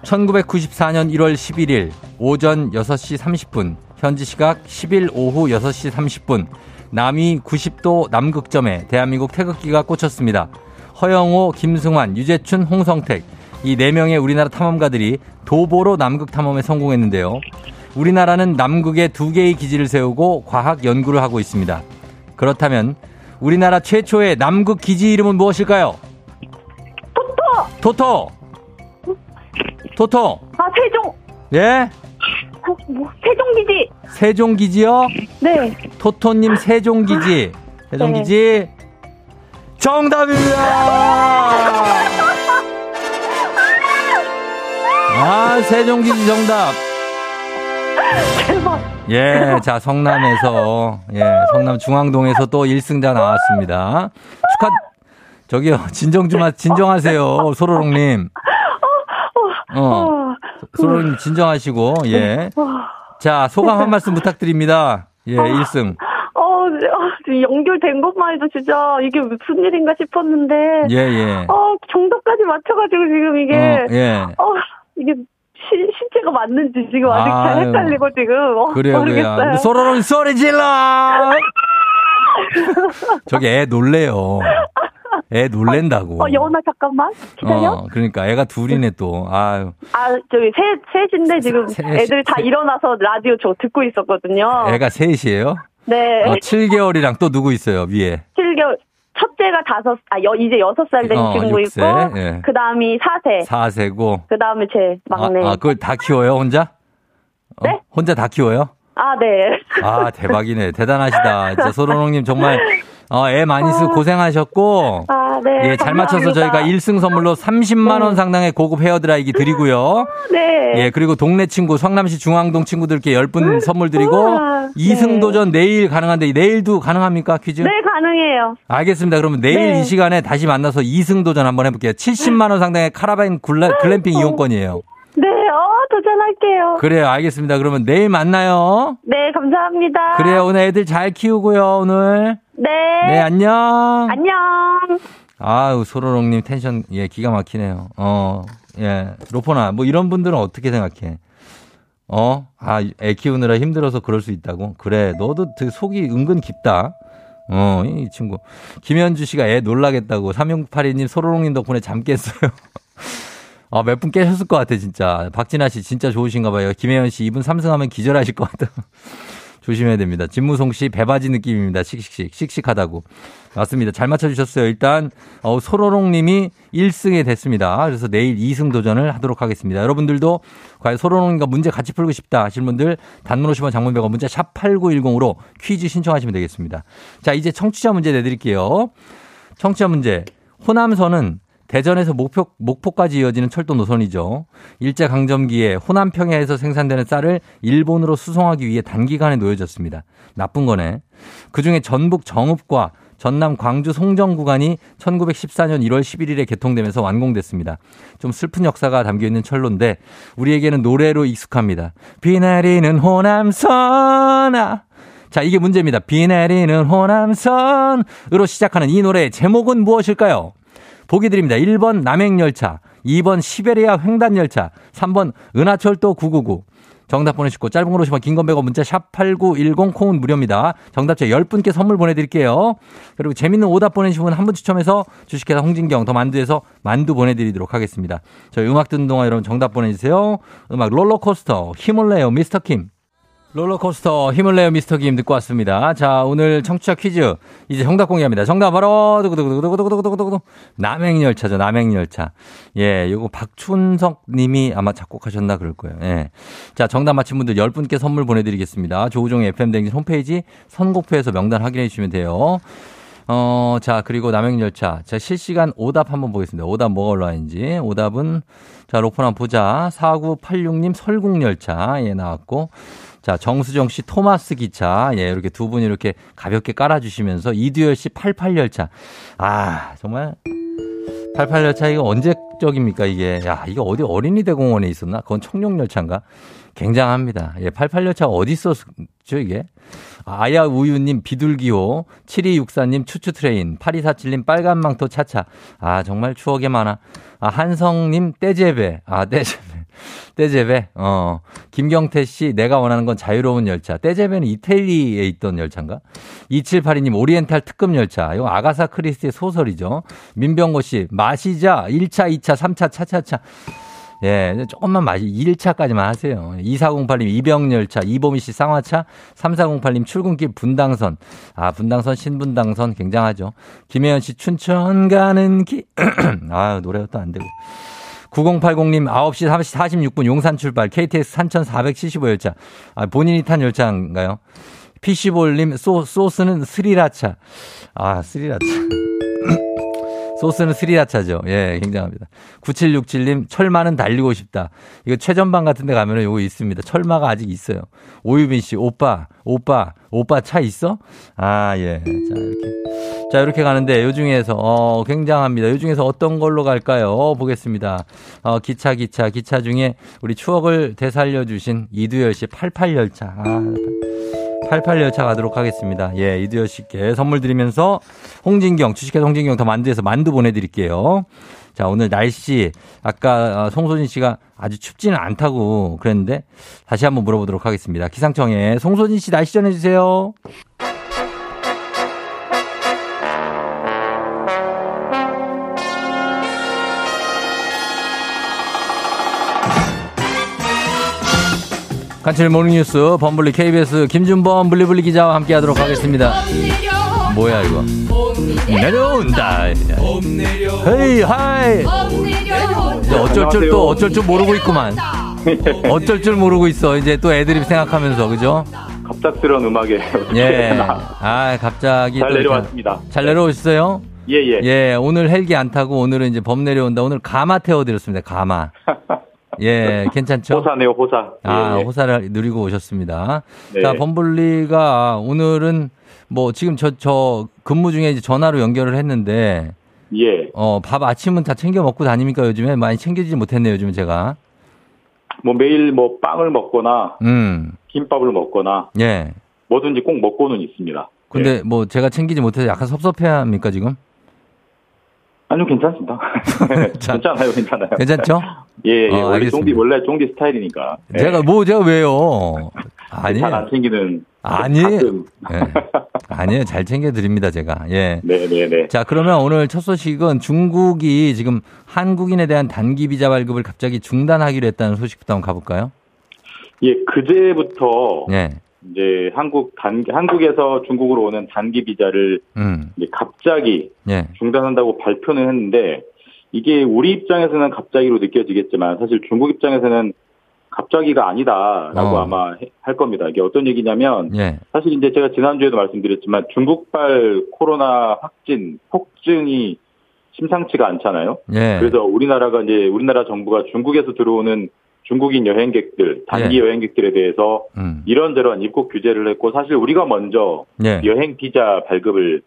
[SPEAKER 1] 1994년 1월 11일 오전 6시 30분, 현지 시각 10일 오후 6시 30분, 남위 90도 남극점에 대한민국 태극기가 꽂혔습니다. 허영호, 김승환, 유재춘, 홍성택 이 네 명의 우리나라 탐험가들이 도보로 남극 탐험에 성공했는데요. 우리나라는 남극에 두 개의 기지를 세우고 과학 연구를 하고 있습니다. 그렇다면 우리나라 최초의 남극 기지 이름은 무엇일까요?
[SPEAKER 6] 토토.
[SPEAKER 1] 토토. 토토.
[SPEAKER 6] 아 세종.
[SPEAKER 1] 예?
[SPEAKER 6] 어, 뭐, 세종기지.
[SPEAKER 1] 세종기지요?
[SPEAKER 6] 네.
[SPEAKER 1] 토토님 세종기지. 세종기지. 네. 정답입니다! 아, 세종기지 정답.
[SPEAKER 6] 대박.
[SPEAKER 1] 예, 자, 성남에서, 예, 성남 중앙동에서 또 1승자 나왔습니다. 축하, 저기요, 진정 좀, 하, 진정하세요, 소로롱님. 어, 어. 소로롱님 진정하시고, 예. 자, 소감 한 말씀 부탁드립니다. 예, 1승.
[SPEAKER 6] 어, 연결된 것만 해도 진짜 이게 무슨 일인가 싶었는데.
[SPEAKER 1] 예, 예.
[SPEAKER 6] 어, 정답까지 맞춰가지고 지금 이게.
[SPEAKER 1] 어, 예.
[SPEAKER 6] 어, 이게 시, 실제가 맞는지 지금 아직 아유, 잘 헷갈리고 지금. 어,
[SPEAKER 1] 그래요, 모르겠어요. 그래요. 소로롱 소리 질러! 저기 애 놀래요. 애 놀랜다고.
[SPEAKER 6] 어, 여운아 잠깐만 기다려.
[SPEAKER 1] 어, 그러니까 애가 둘이네 또. 아유.
[SPEAKER 6] 아 저기 셋 셋인데 지금 세, 애들 다 세, 일어나서 라디오 저 듣고 있었거든요.
[SPEAKER 1] 애가 셋이에요?
[SPEAKER 6] 네.
[SPEAKER 1] 어, 7개월이랑 또 누구 있어요 위에?
[SPEAKER 6] 7개월. 첫째가 다섯, 아, 여, 이제 여섯 살된
[SPEAKER 1] 어,
[SPEAKER 6] 친구
[SPEAKER 1] 6세,
[SPEAKER 6] 있고,
[SPEAKER 1] 예.
[SPEAKER 6] 그 다음이 4세.
[SPEAKER 1] 4세고.
[SPEAKER 6] 그 다음에 제 막내.
[SPEAKER 1] 아, 아, 그걸 다 키워요, 혼자?
[SPEAKER 6] 네?
[SPEAKER 1] 어, 혼자 다 키워요?
[SPEAKER 6] 아, 네.
[SPEAKER 1] 아, 대박이네. 대단하시다. 진짜 소로롱님 정말 어, 애 많이 쓰고 아. 고생하셨고. 아, 네. 예, 잘 맞춰서 저희가 1승 선물로 30만원 네. 상당의 고급 헤어드라이기 드리고요.
[SPEAKER 6] 네.
[SPEAKER 1] 예, 그리고 동네 친구, 성남시 중앙동 친구들께 10분 선물 드리고. 우와. 2승 네. 도전 내일 가능한데, 내일도 가능합니까? 퀴즈?
[SPEAKER 6] 네, 가능해요.
[SPEAKER 1] 알겠습니다. 그러면 내일 네. 이 시간에 다시 만나서 2승 도전 한번 해볼게요. 70만원 상당의 카라바인 글램핑 이용권이에요.
[SPEAKER 6] 도전할게요.
[SPEAKER 1] 그래요, 알겠습니다. 그러면 내일 만나요.
[SPEAKER 6] 네, 감사합니다.
[SPEAKER 1] 그래요, 오늘 애들 잘 키우고요, 오늘.
[SPEAKER 6] 네.
[SPEAKER 1] 네, 안녕.
[SPEAKER 6] 안녕.
[SPEAKER 1] 아우, 소로롱님 텐션, 예, 기가 막히네요. 어, 예. 로퍼나, 뭐 이런 분들은 어떻게 생각해? 어? 아, 애 키우느라 힘들어서 그럴 수 있다고? 그래, 너도 되게 속이 은근 깊다. 어, 이 친구. 김현주 씨가 애 놀라겠다고. 3682님, 소로롱님 덕분에 잠 깼어요. 아, 몇 분 깨셨을 것 같아, 진짜. 박진아 씨 진짜 좋으신가 봐요. 김혜연 씨 이분 삼승하면 기절하실 것 같아. 조심해야 됩니다. 진무송 씨 배바지 느낌입니다. 씩씩씩. 씩씩하다고. 맞습니다. 잘 맞춰주셨어요. 일단, 어, 소로롱 님이 1승에 됐습니다. 그래서 내일 2승 도전을 하도록 하겠습니다. 여러분들도 과연 소로롱님과 문제 같이 풀고 싶다 하실 분들 단문 50원 장문배가 문자 샵 8910으로 퀴즈 신청하시면 되겠습니다. 자, 이제 청취자 문제 내드릴게요. 청취자 문제. 호남선은 대전에서 목표, 목포까지 이어지는 철도 노선이죠. 일제강점기에 호남 평야에서 생산되는 쌀을 일본으로 수송하기 위해 단기간에 놓여졌습니다. 나쁜 거네. 그 중에 전북 정읍과 전남 광주 송정 구간이 1914년 1월 11일에 개통되면서 완공됐습니다. 좀 슬픈 역사가 담겨 있는 철로인데 우리에게는 노래로 익숙합니다. 비 내리는 호남선아. 자, 이게 문제입니다. 비 내리는 호남선으로 시작하는 이 노래의 제목은 무엇일까요? 보기 드립니다. 1번 남행열차, 2번 시베리아 횡단열차, 3번 은하철도 999. 정답 보내주시고 짧은 걸 오시면 긴건 100원 문자 샵 8910 콩은 무료입니다. 정답자 10분께 선물 보내드릴게요. 그리고 재밌는 오답 보내주신 분 한 분 추첨해서 주식회사 홍진경 더 만두에서 만두 보내드리도록 하겠습니다. 저희 음악 듣는 동안 여러분 정답 보내주세요. 음악 롤러코스터 힘을 내요 미스터 킴. 롤러코스터 힘을 내요 미스터 김 듣고 왔습니다. 자, 오늘 청취자 퀴즈 이제 정답 공개합니다. 정답 바로 두구두구두구두구두구두구두구 남행열차죠. 남행열차. 예, 요거 박춘석 님이 아마 작곡하셨나 그럴 거예요. 예. 자, 정답 맞힌 분들 10분께 선물 보내 드리겠습니다. 조우종의 FM 댕진 홈페이지 선곡표에서 명단 확인해 주시면 돼요. 어, 자, 그리고 남행열차. 자, 실시간 오답 한번 보겠습니다. 오답 뭐가 올라왔는지. 오답은, 자, 로폰 한번 보자. 4986님 설국열차. 예, 나왔고. 자, 정수정 씨 토마스 기차. 예, 이렇게 두 분이 이렇게 가볍게 깔아주시면서 이두열 씨 88열차. 아, 정말 88열차 이거 언제적입니까, 이게. 야, 이게 어디 어린이 대공원에 있었나? 그건 청룡열차인가? 굉장합니다. 예, 88열차가 어디 있었죠, 이게? 아야 우유님 비둘기호, 7264님 추추트레인, 8247님 빨간망토 차차. 아, 정말 추억이 많아. 아, 한성님 떼제배. 아, 떼제배. 떼제베, 어, 김경태 씨, 내가 원하는 건 자유로운 열차. 떼제베는 이태리에 있던 열차인가? 2782님, 오리엔탈 특급 열차. 이거 아가사 크리스의 소설이죠. 민병고 씨, 마시자. 1차, 2차, 3차, 차차차. 예, 조금만 마시, 1차까지만 하세요. 2408님 이병열차, 이보미 씨 쌍화차, 3408님 출근길 분당선. 아, 분당선, 신분당선 굉장하죠. 김혜연 씨 춘천 가는 길. 아, 노래가 또 안 되고. 9080님 9시 46분 용산 출발 KTX 3475열차. 아, 본인이 탄 열차인가요? 피시볼님 소, 소스는 스리라차. 아, 스리라차. 소스는 스리라차죠. 예, 굉장합니다. 9767님, 철마는 달리고 싶다. 이거 최전방 같은 데 가면은 요거 있습니다. 철마가 아직 있어요. 오유빈 씨, 오빠, 오빠, 오빠 차 있어? 아, 예. 자, 이렇게. 자, 이렇게 가는데 요 중에서, 어, 굉장합니다. 요 중에서 어떤 걸로 갈까요? 어, 보겠습니다. 어, 기차, 기차, 기차 중에 우리 추억을 되살려 주신 이두열 씨 88열차. 아, 88열차 가도록 하겠습니다. 예, 이두열 씨께 선물 드리면서 홍진경, 주식회사 홍진경 더 만두에서 만두 보내드릴게요. 자, 오늘 날씨, 아까 어, 송소진 씨가 아주 춥지는 않다고 그랬는데 다시 한번 물어보도록 하겠습니다. 기상청에 송소진 씨 날씨 전해주세요. 간추린 모닝뉴스 범블리 KBS 김준범 블리블리 기자와 함께하도록 하겠습니다. 뭐야 이거? 내려온다. hey hi. 어쩔 줄 또 어쩔 줄 모르고 있구만. 어쩔 줄 모르고 있어. 이제 또 애드립 생각하면서 그죠?
[SPEAKER 7] 갑작스러운 음악에
[SPEAKER 1] 예. 아 갑자기
[SPEAKER 7] 잘 내려왔습니다.
[SPEAKER 1] 잘 내려오셨어요?
[SPEAKER 7] 예 예.
[SPEAKER 1] 예. 예. 오늘 헬기 안 타고 오늘은 이제 범 내려온다. 오늘 가마 태워드렸습니다. 가마. 예, 괜찮죠?
[SPEAKER 7] 호사네요, 호사.
[SPEAKER 1] 아, 예, 예. 호사를 누리고 오셨습니다. 네. 자, 범블리가 오늘은 뭐 지금 저, 저 근무 중에 이제 전화로 연결을 했는데.
[SPEAKER 7] 예.
[SPEAKER 1] 어, 밥 아침은 다 챙겨 먹고 다닙니까 요즘에? 많이 챙기지 못했네요, 요즘 제가.
[SPEAKER 7] 뭐 매일 뭐 빵을 먹거나. 음. 김밥을 먹거나. 예. 뭐든지 꼭 먹고는 있습니다.
[SPEAKER 1] 근데 예. 뭐 제가 챙기지 못해서 약간 섭섭해 합니까, 지금?
[SPEAKER 7] 아니요, 괜찮습니다. 괜찮아요, 괜찮아요.
[SPEAKER 1] 괜찮죠?
[SPEAKER 7] 예, 예. 어, 원래 쫑디, 원래 쫑디 스타일이니까.
[SPEAKER 1] 제가, 뭐, 제가 왜요?
[SPEAKER 7] 아니. 잘안 챙기는.
[SPEAKER 1] 아니. 네. 아니에요. 잘 챙겨드립니다, 제가. 예.
[SPEAKER 7] 네네네. 네, 네.
[SPEAKER 1] 자, 그러면 오늘 첫 소식은 중국이 지금 한국인에 대한 단기 비자 발급을 갑자기 중단하기로 했다는 소식부터 한번 가볼까요?
[SPEAKER 7] 예, 그제부터. 예. 이제 한국 단 한국에서 중국으로 오는 단기 비자를 음. 갑자기 예. 중단한다고 발표는 했는데 이게 우리 입장에서는 갑자기로 느껴지겠지만 사실 중국 입장에서는 갑자기가 아니다라고 어. 아마 할 겁니다. 이게 어떤 얘기냐면 예. 사실 이제 제가 지난주에도 말씀드렸지만 중국발 코로나 확진 폭증이 심상치가 않잖아요. 예. 그래서 우리나라가 이제 우리나라 정부가 중국에서 들어오는 중국인 여행객들, 단기 예. 여행객들에 대해서 음. 이런저런 입국 규제를 했고 사실 우리가 먼저 예. 여행 비자 발급을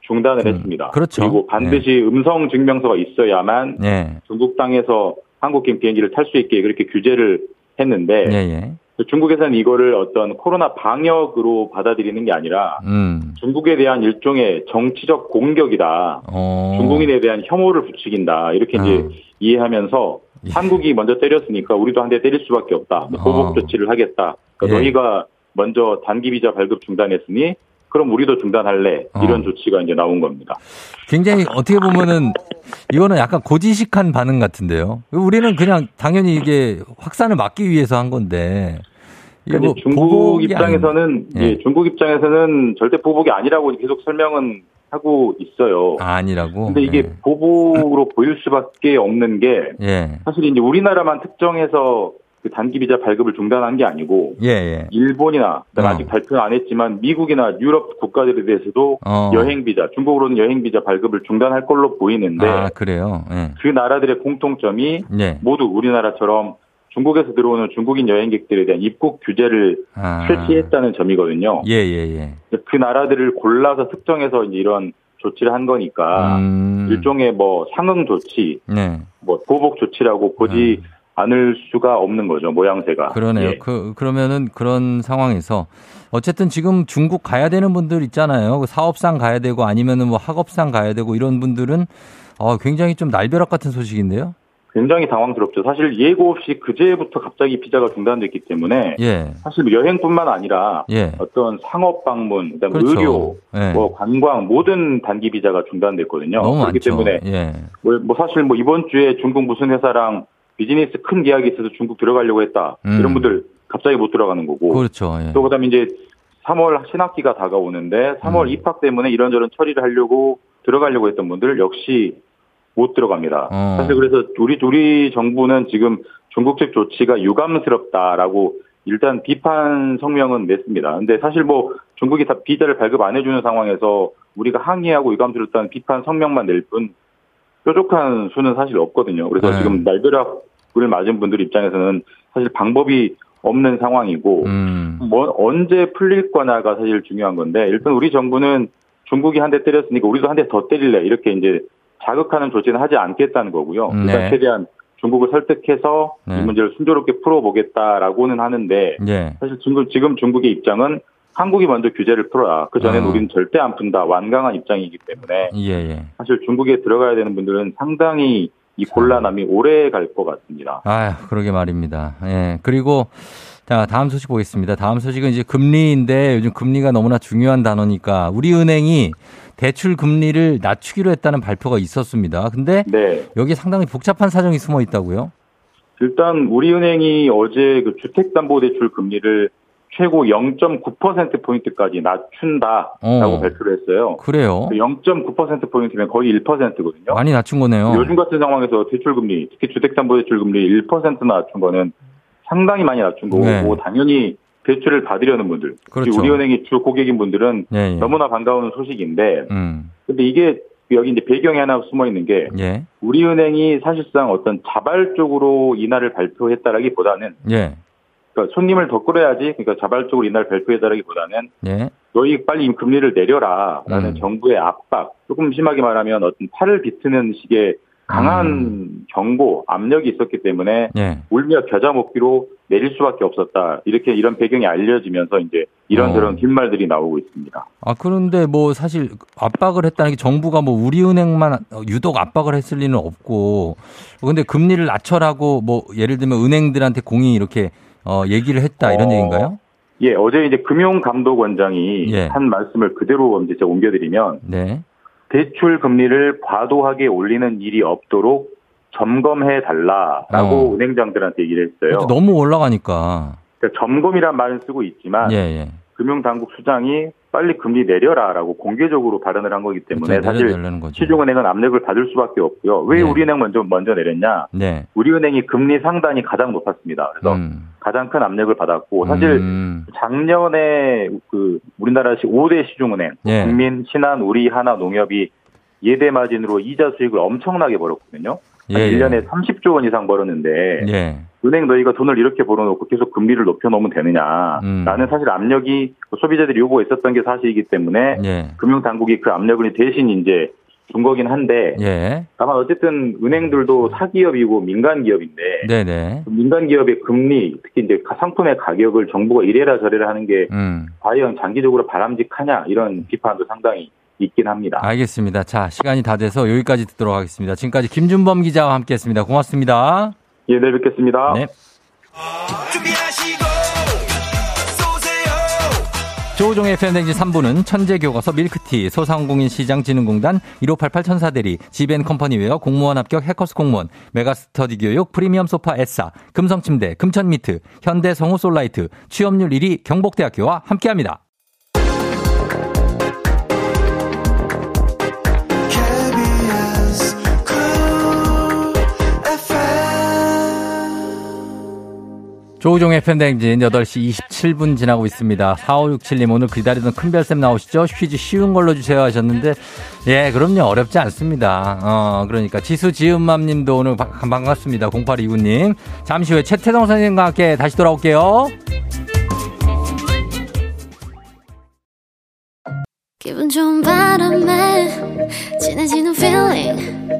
[SPEAKER 7] 중단을 음. 했습니다.
[SPEAKER 1] 그렇죠.
[SPEAKER 7] 그리고 반드시 예. 음성 증명서가 있어야만 예. 중국 땅에서 한국행 비행기를 탈 수 있게 그렇게 규제를 했는데 예, 예. 중국에서는 이거를 어떤 코로나 방역으로 받아들이는 게 아니라 음. 중국에 대한 일종의 정치적 공격이다. 어. 중국인에 대한 혐오를 부추긴다. 이렇게 이제 어. 이해하면서 예. 한국이 먼저 때렸으니까 우리도 한 대 때릴 수밖에 없다. 보복 어. 조치를 하겠다. 그러니까 예. 너희가 먼저 단기 비자 발급 중단했으니 그럼 우리도 중단할래. 이런 어. 조치가 이제 나온 겁니다.
[SPEAKER 1] 굉장히 어떻게 보면은 이거는 약간 고지식한 반응 같은데요. 우리는 그냥 당연히 이게 확산을 막기 위해서 한 건데.
[SPEAKER 7] 뭐 중국 입장에서는 예. 예, 중국 입장에서는 절대 보복이 아니라고 계속 설명은 하고 있어요.
[SPEAKER 1] 아, 아니라고?
[SPEAKER 7] 근데 이게 네. 보복으로 보일 수밖에 없는 게 예. 사실 이제 우리나라만 특정해서 그 단기 비자 발급을 중단한 게 아니고 예, 예. 일본이나 어. 아직 발표는 안 했지만 미국이나 유럽 국가들에 대해서도 어. 여행 비자 중국으로는 여행 비자 발급을 중단할 걸로 보이는데
[SPEAKER 1] 아, 그래요. 예.
[SPEAKER 7] 그 나라들의 공통점이 예. 모두 우리나라처럼 중국에서 들어오는 중국인 여행객들에 대한 입국 규제를 아. 실시했다는 점이거든요.
[SPEAKER 1] 예, 예, 예.
[SPEAKER 7] 그 나라들을 골라서 특정해서 이제 이런 조치를 한 거니까 음. 일종의 뭐 상응 조치, 네. 뭐 보복 조치라고 보지 음. 않을 수가 없는 거죠 모양새가.
[SPEAKER 1] 그러네요. 예. 그 그러면은 그런 상황에서 어쨌든 지금 중국 가야 되는 분들 있잖아요. 그 사업상 가야 되고 아니면은 뭐 학업상 가야 되고 이런 분들은 어, 굉장히 좀 날벼락 같은 소식인데요.
[SPEAKER 7] 굉장히 당황스럽죠. 사실 예고 없이 그제부터 갑자기 비자가 중단됐기 때문에 예. 사실 여행뿐만 아니라 예. 어떤 상업 방문, 그다음 그렇죠. 의료, 예. 뭐 관광 모든 단기 비자가 중단됐거든요.
[SPEAKER 1] 너무
[SPEAKER 7] 그렇기
[SPEAKER 1] 많죠.
[SPEAKER 7] 때문에 예. 뭐, 뭐, 사실 뭐 이번 주에 중국 무슨 회사랑 비즈니스 큰 계약이 있어서 중국 들어가려고 했다. 음. 이런 분들 갑자기 못 들어가는 거고.
[SPEAKER 1] 그렇죠.
[SPEAKER 7] 예. 또 그다음에 이제 3월 신학기가 다가오는데 3월 음. 입학 때문에 이런저런 처리를 하려고 들어가려고 했던 분들 역시 못 들어갑니다. 어. 사실 그래서 우리 우리 정부는 지금 중국 측 조치가 유감스럽다라고 일단 비판 성명은 냈습니다. 근데 사실 뭐 중국이 다 비자를 발급 안 해주는 상황에서 우리가 항의하고 유감스럽다는 비판 성명만 낼 뿐 뾰족한 수는 사실 없거든요. 그래서 네. 지금 날벼락을 맞은 분들 입장에서는 사실 방법이 없는 상황이고 음. 뭐 언제 풀릴 거냐가 사실 중요한 건데 일단 우리 정부는 중국이 한 대 때렸으니까 우리도 한 대 더 때릴래 이렇게 이제 자극하는 조치는 하지 않겠다는 거고요. 네. 일단 최대한 중국을 설득해서 네. 이 문제를 순조롭게 풀어보겠다라고는 하는데 네. 사실 지금, 지금 중국의 입장은 한국이 먼저 규제를 풀어라. 그 전엔 어. 우리는 절대 안 푼다. 완강한 입장이기 때문에 예, 예. 사실 중국에 들어가야 되는 분들은 상당히 이 곤란함이 오래 갈 것 같습니다.
[SPEAKER 1] 아, 그러게 말입니다. 예. 그리고 자, 다음 소식 보겠습니다. 다음 소식은 이제 금리인데 요즘 금리가 너무나 중요한 단어니까 우리 은행이 대출 금리를 낮추기로 했다는 발표가 있었습니다. 근데 네. 여기 상당히 복잡한 사정이 숨어 있다고요?
[SPEAKER 7] 일단 우리은행이 어제 그 주택담보대출 금리를 최고 0.9% 포인트까지 낮춘다라고 어. 발표를 했어요.
[SPEAKER 1] 그래요?
[SPEAKER 7] 0.9%그 포인트면 거의 1%거든요.
[SPEAKER 1] 많이 낮춘 거네요.
[SPEAKER 7] 요즘 같은 상황에서 대출 금리, 특히 주택담보대출 금리 1% 낮춘 거는 상당히 많이 낮춘 거고 네. 당연히 대출을 받으려는 분들, 그렇죠. 우리은행이 주 고객인 분들은 예, 예. 너무나 반가운 소식인데, 음. 근데 이게 여기 이제 배경이 하나 숨어 있는 게 예. 우리은행이 사실상 어떤 자발적으로 인하를 발표했다라기보다는 예. 그러니까 손님을 더 끌어야지 그러니까 자발적으로 인하를 발표했다라기보다는 예. 너희 빨리 금리를 내려라라는 음. 정부의 압박 조금 심하게 말하면 어떤 팔을 비트는 식의 강한 음. 경고, 압력이 있었기 때문에 예. 울며 겨자 먹기로 내릴 수밖에 없었다. 이렇게 이런 배경이 알려지면서 이제 이런저런 어. 뒷말들이 나오고 있습니다.
[SPEAKER 1] 아 그런데 뭐 사실 압박을 했다는 게 정부가 뭐 우리은행만 유독 압박을 했을 리는 없고 근데 금리를 낮춰라고 뭐 예를 들면 은행들한테 공이 이렇게 어 얘기를 했다 이런 어. 얘기인가요?
[SPEAKER 7] 예, 어제 이제 금융감독원장이 예. 한 말씀을 그대로 이제 옮겨드리면 네. 대출 금리를 과도하게 올리는 일이 없도록 점검해 달라라고 어. 은행장들한테 얘기를 했어요.
[SPEAKER 1] 너무 올라가니까.
[SPEAKER 7] 그러니까 점검이란 말은 쓰고 있지만 예, 예. 금융당국 수장이 빨리 금리 내려라라고 공개적으로 발언을 한 거기 때문에 그렇죠, 사실 시중은행은 압력을 받을 수밖에 없고요. 왜 네. 우리은행 먼저 먼저 내렸냐? 네. 우리은행이 금리 상단이 가장 높았습니다. 그래서 음. 가장 큰 압력을 받았고 사실 음. 작년에 그 우리나라 5대 시중은행 네. 국민, 신한, 우리, 하나, 농협이 예대 마진으로 이자 수익을 엄청나게 벌었거든요. 예, 1년에 예. 30조 원 이상 벌었는데 예. 은행 너희가 돈을 이렇게 벌어놓고 계속 금리를 높여놓으면 되느냐. 음. 라는 사실 압력이 소비자들이 요구했었던 게 사실이기 때문에 예. 금융당국이 그 압력을 대신 이제 준 거긴 한데 예. 다만 어쨌든 은행들도 사기업이고 민간 기업인데 네네. 민간 기업의 금리 특히 이제 상품의 가격을 정부가 이래라 저래라 하는 게 음. 과연 장기적으로 바람직하냐 이런 비판도 상당히 있긴 합니다.
[SPEAKER 1] 알겠습니다. 자, 시간이 다 돼서 여기까지 듣도록 하겠습니다. 지금까지 김준범 기자와 함께 했습니다. 고맙습니다.
[SPEAKER 7] 예, 내일 뵙겠습니다. 네.
[SPEAKER 1] 조우종의 팬데믹 3부는 천재교과서 밀크티, 소상공인 시장진흥공단 1588 천사대리, 지벤컴퍼니웨어 공무원 합격 해커스 공무원, 메가스터디 교육 프리미엄 소파 에싸, 금성침대, 금천미트, 현대성우솔라이트, 취업률 1위 경복대학교와 함께합니다. 조우종의 팬댕진 8시 27분 지나고 있습니다. 4567님 오늘 기다리던 큰별쌤 나오시죠? 퀴즈 쉬운 걸로 주세요 하셨는데 예 그럼요 어렵지 않습니다. 어 그러니까 지수 지은맘님도 오늘 반갑습니다. 0829님 잠시 후에 최태성 선생님과 함께 다시 돌아올게요. 기분 좋은 바람에 진해지는 feeling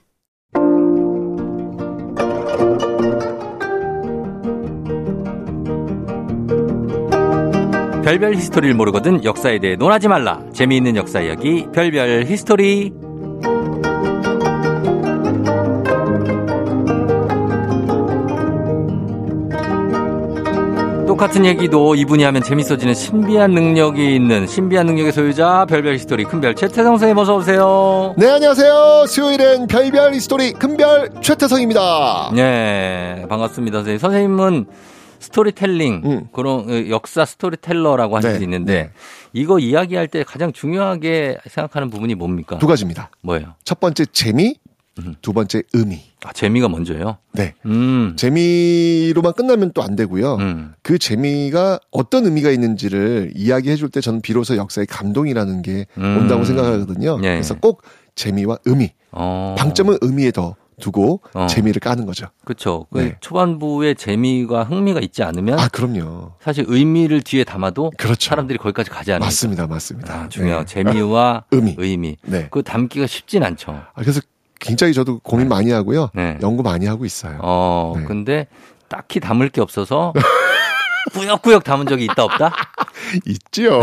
[SPEAKER 1] 별별 히스토리를 모르거든 역사에 대해 논하지 말라. 재미있는 역사 이야기 별별 히스토리. 똑같은 얘기도 이분이 하면 재밌어지는 신비한 능력이 있는 신비한 능력의 소유자 별별 히스토리 큰별 최태성 선생님 어서 오세요.
[SPEAKER 8] 네 안녕하세요. 수요일엔 별별 히스토리 큰별 최태성입니다.
[SPEAKER 1] 네 반갑습니다 선생님. 선생님은 스토리텔링 음. 그런 그 역사 스토리텔러라고 하실 네. 수 있는데 네. 이거 이야기할 때 가장 중요하게 생각하는 부분이 뭡니까?
[SPEAKER 8] 두 가지입니다.
[SPEAKER 1] 뭐예요?
[SPEAKER 8] 첫 번째 재미, 음. 두 번째 의미.
[SPEAKER 1] 아, 재미가 먼저요?
[SPEAKER 8] 네. 음. 재미로만 끝나면 또 안 되고요. 음. 그 재미가 어떤 의미가 있는지를 이야기해 줄 때 저는 비로소 역사의 감동이라는 게 음. 온다고 생각하거든요. 예. 그래서 꼭 재미와 의미. 어. 방점은 의미에 더 두고 어. 재미를 까는 거죠.
[SPEAKER 1] 그렇죠. 네. 초반부에 재미가 흥미가 있지 않으면
[SPEAKER 8] 아 그럼요.
[SPEAKER 1] 사실 의미를 뒤에 담아도 그렇죠. 사람들이 거기까지 가지 않아요.
[SPEAKER 8] 맞습니다, 맞습니다.
[SPEAKER 1] 아, 중요한 네. 재미와 의미, 의미. 네. 그 담기가 쉽진 않죠. 아,
[SPEAKER 8] 그래서 굉장히 저도 고민 네. 많이 하고요. 네. 연구 많이 하고 있어요.
[SPEAKER 1] 어, 네. 근데 딱히 담을 게 없어서 꾸역꾸역 담은 적이 있다 없다?
[SPEAKER 8] 있지요.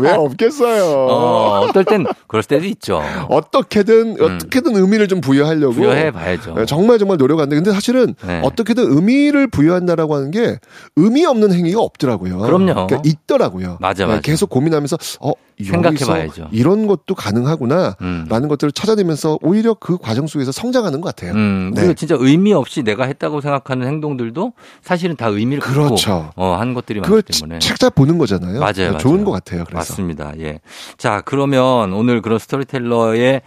[SPEAKER 8] 왜 없겠어요.
[SPEAKER 1] 어, 어떨 땐 그럴 때도 있죠.
[SPEAKER 8] 어떻게든 음. 어떻게든 의미를 좀 부여하려고
[SPEAKER 1] 부여해 봐야죠.
[SPEAKER 8] 네, 정말 정말 노력하는데 근데 사실은 네. 어떻게든 의미를 부여한다라고 하는 게 의미 없는 행위가 없더라고요.
[SPEAKER 1] 그럼요.
[SPEAKER 8] 그러니까 있더라고요.
[SPEAKER 1] 맞아, 맞아.
[SPEAKER 8] 계속 고민하면서 어
[SPEAKER 1] 생각해 봐야죠.
[SPEAKER 8] 이런 것도 가능하구나라는 음. 것들을 찾아내면서 오히려 그 과정 속에서 성장하는 것 같아요.
[SPEAKER 1] 음, 네. 그리고 진짜 의미 없이 내가 했다고 생각하는 행동들도 사실은 다 의미를
[SPEAKER 8] 그렇죠.
[SPEAKER 1] 갖고 어, 한 것들이 많기 때문에
[SPEAKER 8] 찾아보는 거잖아요.
[SPEAKER 1] 맞아요, 네, 맞아요.
[SPEAKER 8] 좋은 것 같아요. 그래서.
[SPEAKER 1] 맞습니다. 예. 자 그러면 오늘 그런 스토리텔러의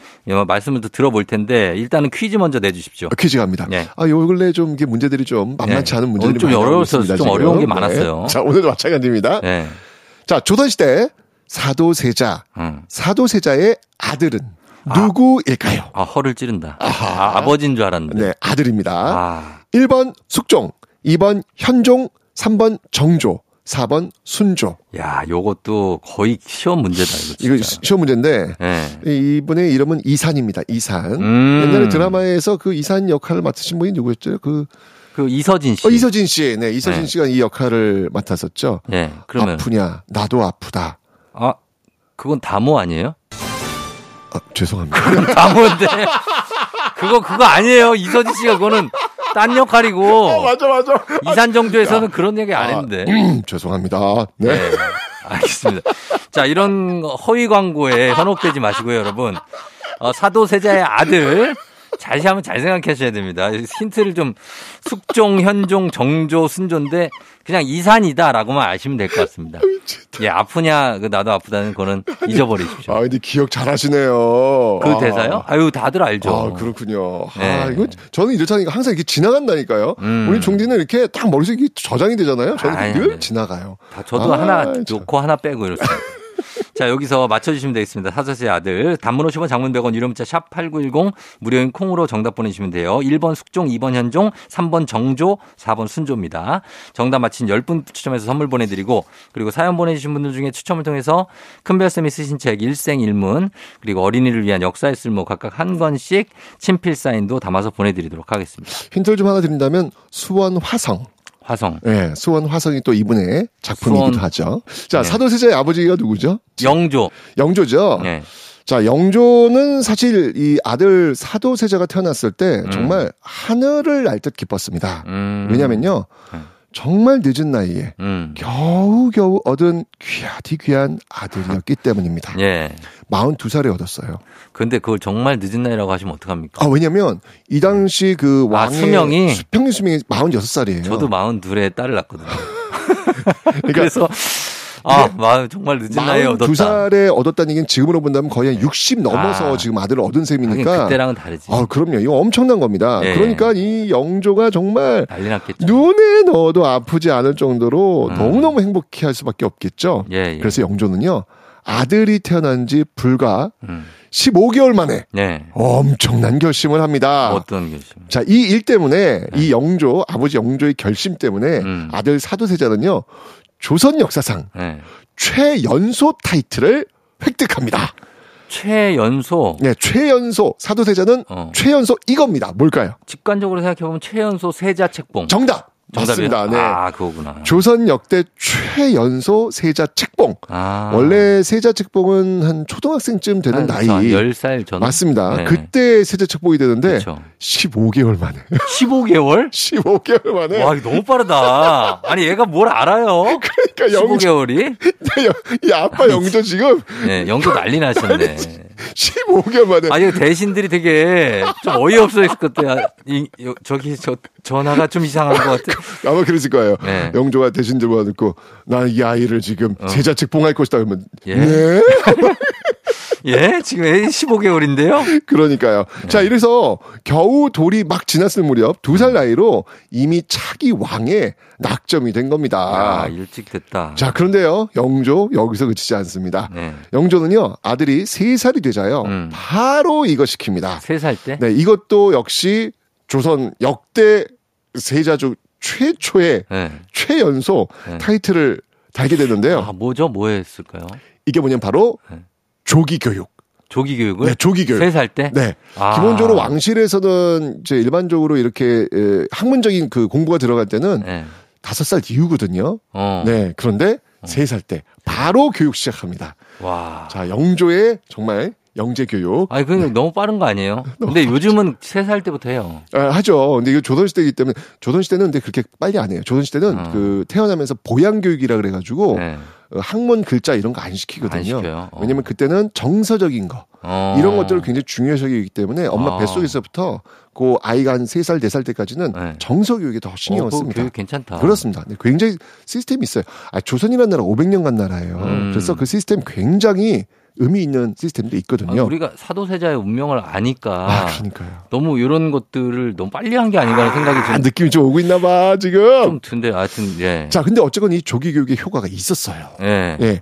[SPEAKER 1] 말씀을 또 들어볼 텐데 일단은 퀴즈 먼저 내주십시오.
[SPEAKER 8] 아, 퀴즈 갑니다. 네. 아 요 근래 좀 이게 문제들이 좀 만만치 네. 않은 문제들이
[SPEAKER 1] 좀 어려워서 좀 어려운 게 많았어요.
[SPEAKER 8] 네. 자 오늘도 마찬가지입니다. 네. 자 조선 시대 사도세자, 음. 사도세자의 아들은 아. 누구일까요?
[SPEAKER 1] 아, 허를 찌른다. 아, 아버지인 줄 알았는데.
[SPEAKER 8] 네, 아들입니다. 아. 1번 숙종, 2번 현종, 3번 정조, 4번 순조.
[SPEAKER 1] 야, 요것도 거의 시험 문제다, 이거.
[SPEAKER 8] 진짜. 이거 시험 문제인데, 네. 이분의 이름은 이산입니다, 이산. 음. 옛날에 드라마에서 그 이산 역할을 맡으신 분이 누구였죠? 그,
[SPEAKER 1] 그 이서진 씨.
[SPEAKER 8] 어, 이서진 씨. 네, 이서진 네. 씨가 이 역할을 맡았었죠. 네, 그러면. 아프냐, 나도 아프다.
[SPEAKER 1] 아, 그건 다모 아니에요?
[SPEAKER 8] 아, 죄송합니다.
[SPEAKER 1] 다모인데. 그거, 그거 아니에요. 이서진 씨가 그거는 딴 역할이고. 어,
[SPEAKER 8] 맞아, 맞아.
[SPEAKER 1] 이산정조에서는 야. 그런 얘기 안 아, 했는데.
[SPEAKER 8] 음, 죄송합니다. 네. 네.
[SPEAKER 1] 알겠습니다. 자, 이런 허위 광고에 현혹되지 마시고요, 여러분. 어, 사도세자의 아들. 다시 한번 잘 생각하셔야 됩니다. 힌트를 좀 숙종, 현종, 정조, 순조인데 그냥 이산이다라고만 아시면 될 것 같습니다. 예, 아프냐, 그 나도 아프다는 거는 잊어버리십시오.
[SPEAKER 8] 아, 근데 기억 잘 하시네요.
[SPEAKER 1] 그 아. 대사요? 아유, 다들 알죠.
[SPEAKER 8] 아, 그렇군요. 아, 네. 아, 이거 저는 이렇다니까 항상 이렇게 지나간다니까요. 음. 우리 종디는 이렇게 딱 머릿속에 저장이 되잖아요. 저는 아니, 늘 아니. 지나가요.
[SPEAKER 1] 다 저도 아, 하나 놓고 하나 빼고 이렇습니다. 자, 여기서 맞춰주시면 되겠습니다. 사자의 아들. 단문 50원 장문 100원 유료 문자 샵8910 무료인 콩으로 정답 보내주시면 돼요. 1번 숙종, 2번 현종, 3번 정조, 4번 순조입니다. 정답 맞힌 10분 추첨해서 선물 보내드리고 그리고 사연 보내주신 분들 중에 추첨을 통해서 큰별쌤이 쓰신 책 일생일문 그리고 어린이를 위한 역사의 쓸모 각각 한 권씩 친필 사인도 담아서 보내드리도록 하겠습니다.
[SPEAKER 8] 힌트를 좀 하나 드린다면 수원 화성.
[SPEAKER 1] 화성.
[SPEAKER 8] 네, 수원 화성이 또 이분의 작품이기도 수원. 하죠. 자, 네. 사도세자의 아버지가 누구죠?
[SPEAKER 1] 영조.
[SPEAKER 8] 영조죠. 네. 자, 영조는 사실 이 아들 사도세자가 태어났을 때 음. 정말 하늘을 날 듯 기뻤습니다. 음. 왜냐면요. 음. 정말 늦은 나이에 음. 겨우겨우 얻은 귀하디 귀한 아들이었기 때문입니다. 예. 42살에 얻었어요.
[SPEAKER 1] 근데 그걸 정말 늦은 나이라고 하시면 어떡합니까?
[SPEAKER 8] 아, 왜냐면 이 당시 그
[SPEAKER 1] 아, 왕의 아, 수명이
[SPEAKER 8] 평균 수명이 42살이에요.
[SPEAKER 1] 저도 42에 딸을 낳거든요. 그러니까 그래서 아, 마, 정말 늦은 나이에 얻었다.
[SPEAKER 8] 2살에 얻었다는 얘기는 지금으로 본다면 거의 한 60 넘어서 아, 지금 아들을 얻은 셈이니까.
[SPEAKER 1] 그때랑은 다르지.
[SPEAKER 8] 아, 그럼요. 이거 엄청난 겁니다. 예. 그러니까 이 영조가 정말
[SPEAKER 1] 난리 났겠죠.
[SPEAKER 8] 눈에 넣어도 아프지 않을 정도로 음. 너무너무 행복해 할 수밖에 없겠죠. 예, 예. 그래서 영조는요. 아들이 태어난 지 불과 음. 15개월 만에 네. 엄청난 결심을 합니다.
[SPEAKER 1] 어떤 결심?
[SPEAKER 8] 자, 이 일 때문에 네. 이 영조 아버지 영조의 결심 때문에 음. 아들 사도세자는요 조선 역사상 네. 최연소 타이틀을 획득합니다.
[SPEAKER 1] 최연소.
[SPEAKER 8] 네, 최연소 사도세자는 어. 최연소 이겁니다. 뭘까요?
[SPEAKER 1] 직관적으로 생각해 보면 최연소 세자 책봉.
[SPEAKER 8] 정답. 맞습니다. 네.
[SPEAKER 1] 아, 그거구나.
[SPEAKER 8] 조선 역대 최연소 세자 책봉. 아. 원래 세자 책봉은 한 초등학생쯤 되는 한, 나이.
[SPEAKER 1] 10살 전.
[SPEAKER 8] 맞습니다. 네. 그때 세자 책봉이 되는데 그쵸. 15개월 만에.
[SPEAKER 1] 15개월?
[SPEAKER 8] 15개월 만에.
[SPEAKER 1] 와, 너무 빠르다. 아니, 얘가 뭘 알아요? 그러니까 15개월이?
[SPEAKER 8] 이 아빠 영조 지금.
[SPEAKER 1] 네, 영조 난리 나셨네.
[SPEAKER 8] 15개월 만에.
[SPEAKER 1] 아니, 대신들이 되게 좀 어이없어 했을 것 같아요. 이, 저기, 저, 전화가 좀 이상한 것 같아.
[SPEAKER 8] 아마 그랬을 거예요. 네. 영조가 대신들 와놓고, 나이 아이를 지금 어. 제자 측 봉할 것이다. 그러면, 예? 네?
[SPEAKER 1] 예? 지금 애 15개월인데요?
[SPEAKER 8] 그러니까요. 네. 자, 이래서 겨우 돌이 막 지났을 무렵 두 살 나이로 이미 차기 왕의 낙점이 된 겁니다.
[SPEAKER 1] 아, 일찍 됐다.
[SPEAKER 8] 자, 그런데요. 영조 여기서 그치지 않습니다. 네. 영조는요. 아들이 3살이 되자요. 음. 바로 이거 시킵니다.
[SPEAKER 1] 3살 때?
[SPEAKER 8] 네, 이것도 역시 조선 역대 세자주 최초의 네. 최연소 네. 타이틀을 달게 되는데요.
[SPEAKER 1] 아, 뭐죠? 뭐 했을까요?
[SPEAKER 8] 이게 뭐냐면 바로 네. 조기 교육.
[SPEAKER 1] 조기 교육을?
[SPEAKER 8] 네, 조기 교육.
[SPEAKER 1] 3살 때?
[SPEAKER 8] 네. 아. 기본적으로 왕실에서는 이제 일반적으로 이렇게 학문적인 그 공부가 들어갈 때는 네. 5살 이후거든요. 어. 네. 그런데 세 살 때 바로 교육 시작합니다. 와. 자, 영조의 정말 영재 교육.
[SPEAKER 1] 아니, 그건 네. 너무 빠른 거 아니에요? 근데 요즘은 세 살 때부터 해요.
[SPEAKER 8] 아, 하죠. 근데 이거 조선 시대이기 때문에, 조선 시대는 근데 그렇게 빨리 안 해요. 조선 시대는 어. 그 태어나면서 보양 교육이라 그래 가지고, 네. 어, 학문 글자 이런 거 안 시키거든요. 안 어. 왜냐면 그때는 정서적인 거, 어. 이런 것들을 굉장히 중요시하기 때문에 엄마 어. 뱃속에서부터 그 아이가 한 3살, 4살 때까지는 네. 정서 교육에 더 신경을 어, 씁니다.
[SPEAKER 1] 교육 괜찮다.
[SPEAKER 8] 그렇습니다. 네, 굉장히 시스템이 있어요. 아, 조선이라는 나라 500년 간 나라예요. 음. 그래서 그 시스템 굉장히 의미 있는 시스템도 있거든요.
[SPEAKER 1] 아, 우리가 사도세자의 운명을 아니까. 아, 그러니까요. 너무 이런 것들을 너무 빨리 한 게 아닌가 하는 생각이 좀.
[SPEAKER 8] 아, 느낌이 좀 오고 있나 봐, 지금.
[SPEAKER 1] 좀 든데, 하여튼, 예.
[SPEAKER 8] 자, 근데 어쨌건 이 조기 교육의 효과가 있었어요. 예. 예.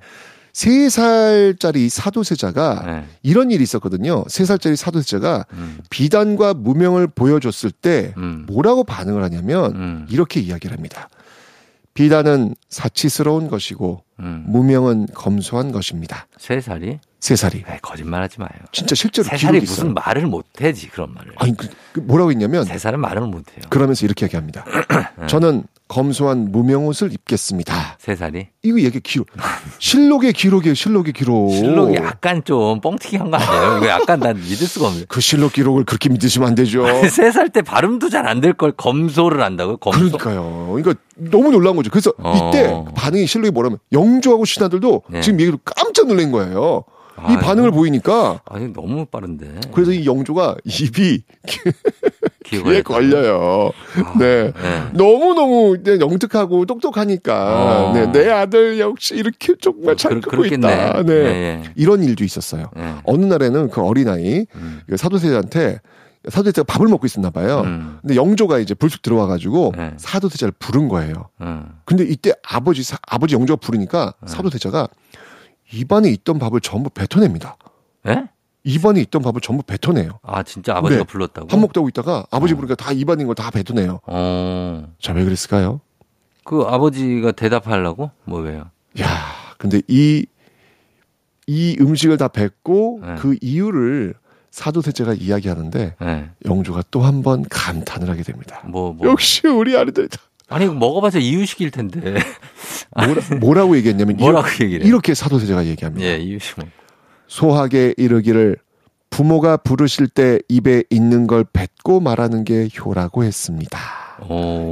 [SPEAKER 8] 3살짜리 사도세자가 네. 이런 일이 있었거든요. 3살짜리 사도세자가 음. 비단과 무명을 보여줬을 때 음. 뭐라고 반응을 하냐면 음. 이렇게 이야기를 합니다. 비단은 사치스러운 것이고 음. 무명은 검소한 것입니다.
[SPEAKER 1] 세 살이?
[SPEAKER 8] 세 살이.
[SPEAKER 1] 거짓말하지 마요.
[SPEAKER 8] 진짜 실제로
[SPEAKER 1] 세 살이 무슨 있어요. 말을 못해지 그런 말을.
[SPEAKER 8] 아니 그, 그 뭐라고 했냐면
[SPEAKER 1] 세 살은 말을 못해요.
[SPEAKER 8] 그러면서 이렇게 얘기합니다. 네. 저는 검소한 무명 옷을 입겠습니다.
[SPEAKER 1] 세 살이?
[SPEAKER 8] 이거 얘기 기록. 실록의 기록이에요. 실록의 기록.
[SPEAKER 1] 실록이 약간 좀 뻥튀기 한 거 아니에요? 이거 약간 난 믿을 수가 없네.
[SPEAKER 8] 그 실록 기록을 그렇게 믿으시면 안 되죠.
[SPEAKER 1] 세 살 때 발음도 잘 안 될 걸 검소를 한다고요? 검소?
[SPEAKER 8] 그러니까요. 그러니까 너무 놀란 거죠. 그래서 어. 이때 반응이 실록이 뭐라면 영 조하고 신하들도 네. 지금 얘기를 깜짝 놀란 거예요. 이 아, 반응을 보이니까
[SPEAKER 1] 아니 너무 빠른데.
[SPEAKER 8] 그래서 이 영조가 입이 귀에 걸려요. 아, 네. 네. 너무 너무 영특하고 똑똑하니까 어. 네. 내 아들 역시 이렇게 정말 잘 그, 크고 있다. 네. 네. 이런 일도 있었어요. 네. 어느 날에는 그 어린 아이 음. 그 사도세자한테 사도세자가 밥을 먹고 있었나 봐요. 음. 근데 영조가 이제 불쑥 들어와가지고 네. 사도세자를 부른 거예요. 음. 근데 이때 아버지 사, 아버지 영조가 부르니까 네. 사도세자가 입안에 있던 밥을 전부 뱉어냅니다.
[SPEAKER 1] 예?
[SPEAKER 8] 입안에 있던 밥을 전부 뱉어내요.
[SPEAKER 1] 아 진짜 아버지가 네. 불렀다고?
[SPEAKER 8] 밥 먹다 고 있다가 아버지 어. 부르니까 다 입안인 걸 다 뱉어내요. 어. 자왜 그랬을까요?
[SPEAKER 1] 그 아버지가 대답하려고? 뭐 왜요?
[SPEAKER 8] 야, 근데 이이 음식을 다 뱉고 네. 그 이유를 사도세자가 이야기하는데 네. 영주가 또 한 번 감탄을 하게 됩니다. 뭐, 뭐. 역시 우리 아이들
[SPEAKER 1] 아니 먹어봐서 이유식일 텐데.
[SPEAKER 8] 뭐라, 고 얘기했냐면
[SPEAKER 1] 뭐라고 얘기를
[SPEAKER 8] 이렇게 사도세자가 얘기합니다.
[SPEAKER 1] 예, 이유식. 뭐.
[SPEAKER 8] 소학에 이르기를 부모가 부르실 때 입에 있는 걸 뱉고 말하는 게 효라고 했습니다.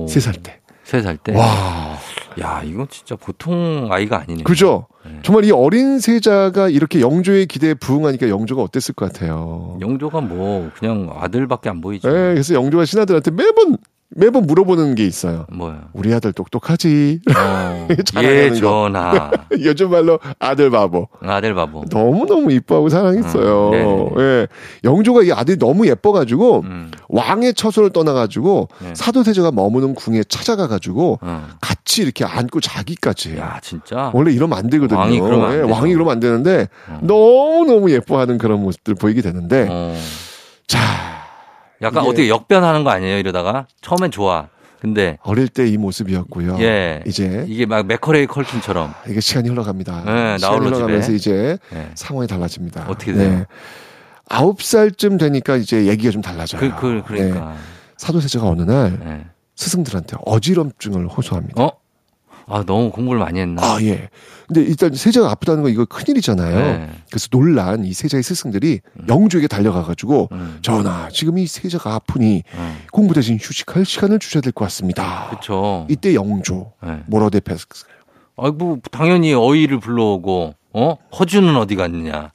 [SPEAKER 8] 세 살 때.
[SPEAKER 1] 세 살 때.
[SPEAKER 8] 와.
[SPEAKER 1] 야, 이건 진짜 보통 아이가 아니네요.
[SPEAKER 8] 그죠? 네. 정말 이 어린 세자가 이렇게 영조의 기대에 부응하니까 영조가 어땠을 것 같아요.
[SPEAKER 1] 영조가 뭐 그냥 아들밖에 안 보이죠.
[SPEAKER 8] 네, 그래서 영조가 신하들한테 매번 매번 물어보는 게 있어요.
[SPEAKER 1] 뭐야?
[SPEAKER 8] 우리 아들 똑똑하지?
[SPEAKER 1] 어, 예, 전하.
[SPEAKER 8] 요즘 말로 아들 바보.
[SPEAKER 1] 아들 바보.
[SPEAKER 8] 너무너무 이뻐하고 사랑했어요. 음, 예. 영조가 이 아들이 너무 예뻐가지고, 음. 왕의 처소를 떠나가지고, 네. 사도세자가 머무는 궁에 찾아가가지고, 음. 같이 이렇게 안고 자기까지.
[SPEAKER 1] 야, 진짜?
[SPEAKER 8] 원래 이러면 안 되거든요. 왕이 그러면, 예, 왕이 그러면 안 되는데, 어. 너무너무 예뻐하는 그런 모습들 보이게 되는데, 어. 자.
[SPEAKER 1] 약간 어떻게 역변하는 거 아니에요? 이러다가 처음엔 좋아. 근데
[SPEAKER 8] 어릴 때 이 모습이었고요. 예. 이제
[SPEAKER 1] 이게 막 맥커레이 컬킨처럼
[SPEAKER 8] 아, 이게 시간이 흘러갑니다. 네, 시간이 흘러가면서 집에. 이제 네. 상황이 달라집니다.
[SPEAKER 1] 어떻게 돼요? 네.
[SPEAKER 8] 아홉 살쯤 되니까 이제 얘기가 좀 달라져요.
[SPEAKER 1] 그, 그 그러니까 네.
[SPEAKER 8] 사도세자가 어느 날 네. 스승들한테 어지럼증을 호소합니다.
[SPEAKER 1] 어? 아, 너무 공부를 많이 했나?
[SPEAKER 8] 아, 예. 근데 일단 세자가 아프다는 거 이거 큰일이잖아요. 네. 그래서 놀란 이 세자의 스승들이 음. 영주에게 달려가가지고 음. 전하, 지금 이 세자가 아프니 음. 공부 대신 휴식할 시간을 주셔야 될 것 같습니다.
[SPEAKER 1] 그렇죠.
[SPEAKER 8] 이때 영조 네. 뭐라고 대표했을까요?
[SPEAKER 1] 아이고, 당연히 어이를 불러오고, 어? 허준은 어디 갔느냐?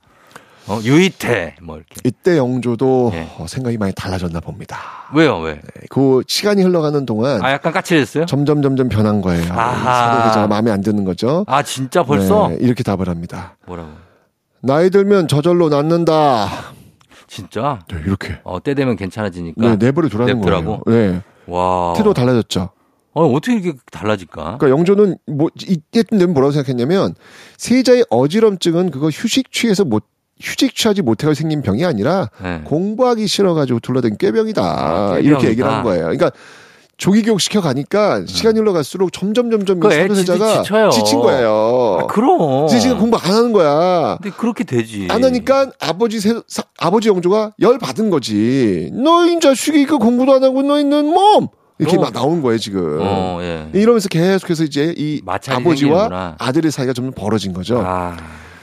[SPEAKER 1] 어, 유이태 뭐 이렇게.
[SPEAKER 8] 이때 영조도 예. 어, 생각이 많이 달라졌나 봅니다.
[SPEAKER 1] 왜요, 왜? 네,
[SPEAKER 8] 그 시간이 흘러가는 동안
[SPEAKER 1] 아 약간 까칠했어요?
[SPEAKER 8] 점점 점점 변한 거예요. 사도세자가 마음에 안 드는 거죠.
[SPEAKER 1] 아 진짜 벌써? 네,
[SPEAKER 8] 이렇게 답을 합니다.
[SPEAKER 1] 뭐라고?
[SPEAKER 8] 나이 들면 저절로 낫는다.
[SPEAKER 1] 진짜?
[SPEAKER 8] 네, 이렇게.
[SPEAKER 1] 어, 때 되면 괜찮아지니까.
[SPEAKER 8] 네, 내버려 두라는 거예요. 네. 와. 태도 달라졌죠.
[SPEAKER 1] 어, 어떻게 이렇게 달라질까?
[SPEAKER 8] 그러니까 영조는 뭐 이때쯤 되면 뭐라고 생각했냐면 세자의 어지럼증은 그거 휴식 취해서 못 휴직 취하지 못해서 생긴 병이 아니라 네. 공부하기 싫어가지고 둘러댄 꾀병이다. 아, 이렇게 얘기를 한 거예요. 그러니까 조기 교육 시켜 가니까 네. 시간이 흘러갈수록 점점 점점 그 사도세자가 지친 거예요.
[SPEAKER 1] 아, 그럼.
[SPEAKER 8] 지금 공부 안 하는 거야.
[SPEAKER 1] 근데 그렇게 되지.
[SPEAKER 8] 안 하니까 아버지 세, 사, 아버지 영조가 열 받은 거지. 너인 자식이 그 공부도 안 하고 너희는 몸 이렇게 막 나온 거예요 지금. 어, 예. 이러면서 계속해서 이제 이 아버지와 생기는구나. 아들의 사이가 좀 벌어진 거죠. 아.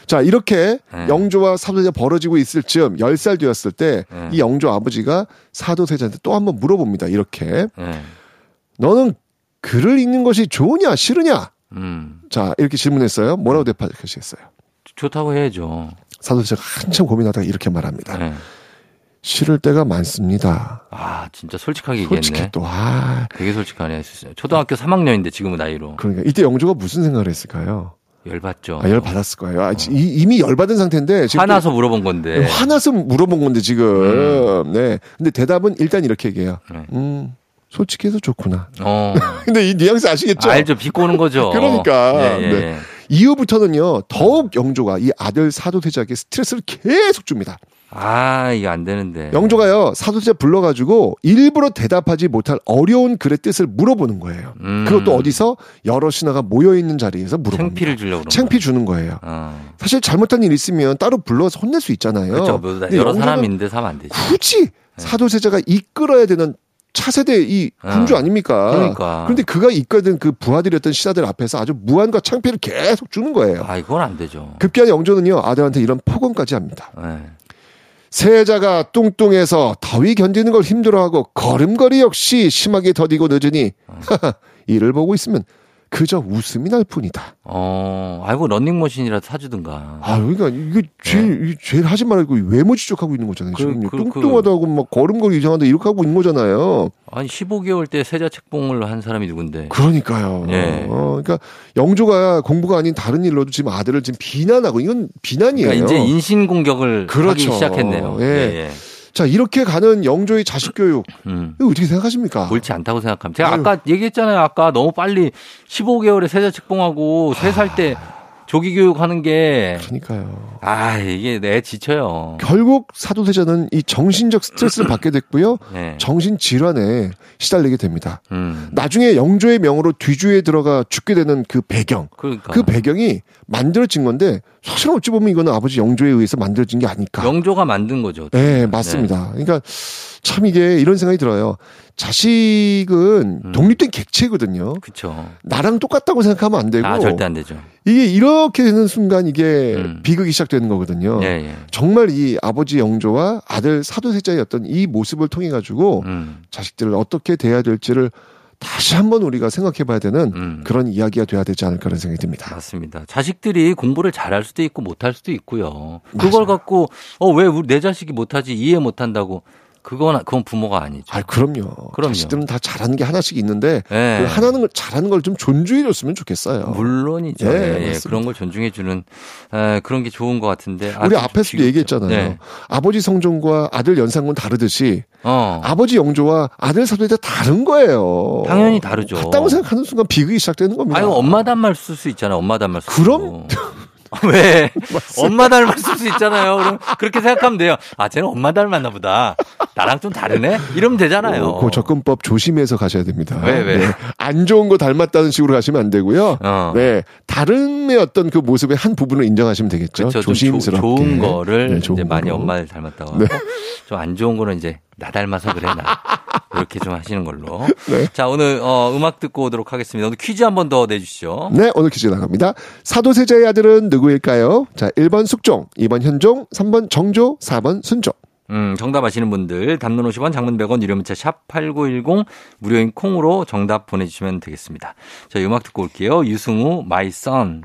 [SPEAKER 8] 자, 이렇게 네. 영조와 사도세자 벌어지고 있을 즈음 10살 되었을 때이 네. 영조 아버지가 사도세자한테 또 한번 물어봅니다. 이렇게. 네. 너는 글을 읽는 것이 좋으냐, 싫으냐? 음. 자, 이렇게 질문했어요. 뭐라고 대답하시겠어요?
[SPEAKER 1] 좋다고 해야죠.
[SPEAKER 8] 사도세자가 한참 고민하다가 이렇게 말합니다. 네. 싫을 때가 많습니다.
[SPEAKER 1] 아, 진짜 솔직하게 얘기했네.
[SPEAKER 8] 솔직히 또, 아.
[SPEAKER 1] 되게 솔직하네. 초등학교 3학년인데 지금은 나이로.
[SPEAKER 8] 그러니까 이때 영조가 무슨 생각을 했을까요?
[SPEAKER 1] 열받죠.
[SPEAKER 8] 아, 열받았을 거예요. 아, 어. 이, 미 열받은 상태인데.
[SPEAKER 1] 지금 화나서 물어본 건데.
[SPEAKER 8] 네, 화나서 물어본 건데, 지금. 음. 네. 근데 대답은 일단 이렇게 얘기해요. 네. 음, 솔직해서 좋구나. 어. 근데 이 뉘앙스 아시겠죠?
[SPEAKER 1] 알죠. 비꼬는 거죠.
[SPEAKER 8] 그러니까. 예, 예. 네. 이후부터는요, 더욱 영조가 이 아들 사도세자에게 스트레스를 계속 줍니다.
[SPEAKER 1] 아, 이게 안 되는데.
[SPEAKER 8] 영조가요, 사도세자 불러가지고 일부러 대답하지 못할 어려운 글의 뜻을 물어보는 거예요. 음. 그것도 어디서 여러 신하가 모여있는 자리에서 물어보는
[SPEAKER 1] 창피를 주려고.
[SPEAKER 8] 창피 주는 거예요. 어. 사실 잘못한 일 있으면 따로 불러서 혼낼 수 있잖아요.
[SPEAKER 1] 그렇죠. 뭐, 여러 사람인데 사면 안 되죠.
[SPEAKER 8] 굳이 네. 사도세자가 이끌어야 되는 차세대 이 군주 어. 아닙니까?
[SPEAKER 1] 그러니까.
[SPEAKER 8] 그런데 그가 이끌던 그 부하들이었던 신하들 앞에서 아주 무한과 창피를 계속 주는 거예요.
[SPEAKER 1] 아, 이건 안 되죠.
[SPEAKER 8] 급기야 영조는요, 아들한테 이런 폭언까지 합니다. 네. 세자가 뚱뚱해서 더위 견디는 걸 힘들어하고 걸음걸이 역시 심하게 더디고 늦으니 어. 이를 보고 있으면 그저 웃음이 날 뿐이다.
[SPEAKER 1] 어, 아이고 런닝머신이라도 사주든가.
[SPEAKER 8] 아, 그러니까 이게 제일 네. 제일 하지 말고 외모 지적하고 있는 거잖아요. 그, 지금 그, 뚱뚱하다고 그, 막 걸음걸이 이상한데 이렇게 하고 있는 거잖아요.
[SPEAKER 1] 아니 15개월 때 세자 책봉을 한 사람이 누군데?
[SPEAKER 8] 그러니까요. 예. 어, 그러니까 영조가 공부가 아닌 다른 일로도 지금 아들을 지금 비난하고 이건 비난이에요.
[SPEAKER 1] 그러니까 이제 인신 공격을 그렇죠. 하기 시작했네요. 예. 예, 예.
[SPEAKER 8] 자, 이렇게 가는 영조의 자식 교육. 음. 이거 어떻게 생각하십니까?
[SPEAKER 1] 옳지 않다고 생각합니다. 제가 아유. 아까 얘기했잖아요. 아까 너무 빨리 15개월에 세자 책봉하고 3살 때 조기 교육하는 게
[SPEAKER 8] 그러니까요.
[SPEAKER 1] 아 이게 내 지쳐요.
[SPEAKER 8] 결국 사도세자는 이 정신적 스트레스를 받게 됐고요. 네. 정신 질환에 시달리게 됩니다. 음. 나중에 영조의 명으로 뒤주에 들어가 죽게 되는 그 배경, 그러니까. 그 배경이 만들어진 건데 사실 어찌 보면 이거는 아버지 영조에 의해서 만들어진 게 아닐까.
[SPEAKER 1] 영조가 만든 거죠.
[SPEAKER 8] 네, 맞습니다. 네. 그러니까 참 이게 이런 생각이 들어요. 자식은 음. 독립된 객체거든요.
[SPEAKER 1] 그렇죠.
[SPEAKER 8] 나랑 똑같다고 생각하면 안 되고.
[SPEAKER 1] 아, 절대 안 되죠.
[SPEAKER 8] 이게 이렇게 되는 순간 이게 음. 비극이 시작되는 거거든요. 예, 예. 정말 이 아버지 영조와 아들 사도세자의 어떤 이 모습을 통해 가지고 음. 자식들을 어떻게 대해야 될지를 다시 한번 우리가 생각해 봐야 되는 음. 그런 이야기가 돼야 되지 않을까라는 생각이 듭니다.
[SPEAKER 1] 맞습니다. 자식들이 공부를 잘할 수도 있고 못할 수도 있고요. 그걸 맞아요. 갖고 어 왜 내 자식이 못하지 이해 못한다고 그건 그건 부모가 아니죠.
[SPEAKER 8] 아, 그럼요. 그럼요. 자식들은 다 잘하는 게 하나씩 있는데 네. 그 하나는 걸 잘하는 걸 좀 존중해 줬으면 좋겠어요.
[SPEAKER 1] 물론이죠. 네, 예, 예. 그런 걸 존중해 주는 그런 게 좋은 것 같은데.
[SPEAKER 8] 우리 앞에서도 얘기했잖아요. 네. 아버지 성종과 아들 연상군 다르듯이 어. 아버지 영조와 아들 사도가 다른 거예요.
[SPEAKER 1] 당연히 다르죠.
[SPEAKER 8] 같다고 생각하는 순간 비극이 시작되는 겁니다.
[SPEAKER 1] 아유, 엄마 단말 쓸 수 있잖아요. 엄마 단말 쓸
[SPEAKER 8] 그럼
[SPEAKER 1] 왜? 엄마 닮았을 수 있잖아요. 그럼 그렇게 생각하면 돼요. 아, 쟤는 엄마 닮았나 보다. 나랑 좀 다르네? 이러면 되잖아요.
[SPEAKER 8] 어, 그 접근법 조심해서 가셔야 됩니다.
[SPEAKER 1] 왜, 왜? 네.
[SPEAKER 8] 안 좋은 거 닮았다는 식으로 가시면 안 되고요. 어. 네. 다른의 어떤 그 모습의 한 부분을 인정하시면 되겠죠. 그렇죠. 조심스럽게. 조,
[SPEAKER 1] 좋은 거를 네, 좋은 이제 많이 엄마를 닮았다고 하고. 네. 좀안 좋은 거는 이제 나 닮아서 그래, 나. 이렇게 좀 하시는 걸로. 네. 자, 오늘 어, 음악 듣고 오도록 하겠습니다. 오늘 퀴즈 한 번 더 내주시죠.
[SPEAKER 8] 네, 오늘 퀴즈 나갑니다. 사도세자의 아들은 누구일까요? 자, 1번 숙종, 2번 현종, 3번 정조, 4번 순종.
[SPEAKER 1] 음, 정답 아시는 분들 단문 50원, 장문 100원, 유료 문자 샵 8910 무료인 콩으로 정답 보내주시면 되겠습니다. 자, 음악 듣고 올게요. 유승우, My Son.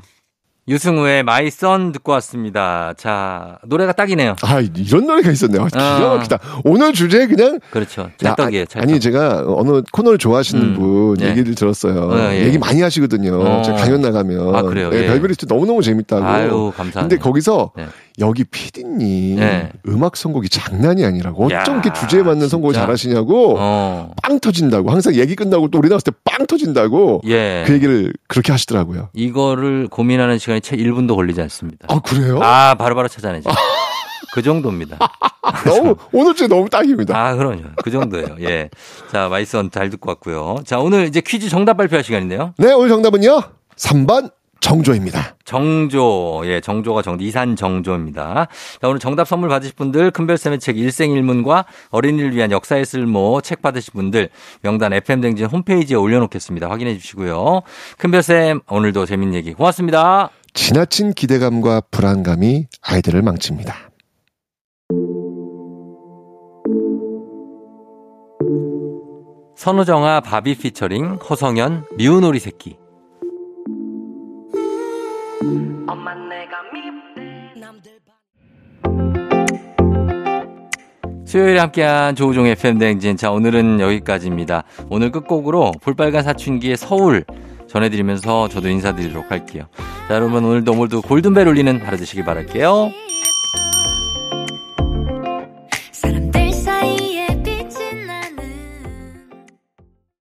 [SPEAKER 1] 유승우의 My Son 듣고 왔습니다. 자, 노래가 딱이네요.
[SPEAKER 8] 아, 이런 노래가 있었네요. 기가 어. 막히다. 어. 오늘 주제 그냥.
[SPEAKER 1] 그렇죠. 찰떡이에요, 찰떡.
[SPEAKER 8] 아니, 제가 어느 코너를 좋아하시는 음. 분 네. 얘기를 들었어요. 어, 예. 얘기 많이 하시거든요. 어. 제가 강연 나가면.
[SPEAKER 1] 아, 그래요?
[SPEAKER 8] 네, 예. 별별이 너무너무 재밌다고.
[SPEAKER 1] 아유, 감사합니다.
[SPEAKER 8] 근데 거기서 네. 여기 피디님 네. 음악 선곡이 장난이 아니라고 어쩜 이렇게 주제에 맞는 진짜? 선곡을 잘하시냐고 어. 빵 터진다고 항상 얘기 끝나고 또 우리 나왔을 때 빵 터진다고 예. 그 얘기를 그렇게 하시더라고요.
[SPEAKER 1] 이거를 고민하는 시간이 채 1분도 걸리지 않습니다.
[SPEAKER 8] 아 그래요?
[SPEAKER 1] 아 바로바로 바로 찾아내죠. 그 정도입니다.
[SPEAKER 8] 너무 오늘 주 너무 딱입니다.
[SPEAKER 1] 아 그럼요. 그 정도예요. 예. 자 마이선 잘 듣고 왔고요. 자 오늘 이제 퀴즈 정답 발표할 시간인데요.
[SPEAKER 8] 네 오늘 정답은요. 3번 정조입니다.
[SPEAKER 1] 정조, 예, 정조가 정, 이산 정조입니다. 자, 오늘 정답 선물 받으실 분들, 큰별쌤의 책 일생일문과 어린이를 위한 역사의 쓸모 책 받으실 분들, 명단 FM댕진 홈페이지에 올려놓겠습니다. 확인해 주시고요. 큰별쌤, 오늘도 재밌는 얘기 고맙습니다.
[SPEAKER 8] 지나친 기대감과 불안감이 아이들을 망칩니다.
[SPEAKER 1] 선우정아 바비 피처링 허성현 미운 오리 새끼 수요일에 함께한 조우종의 팬댕진. 자, 오늘은 여기까지입니다. 오늘 끝곡으로 볼빨간 사춘기의 서울 전해드리면서 저도 인사드리도록 할게요. 자, 여러분 오늘도 오늘도 골든벨 울리는 하루 되시길 바랄게요.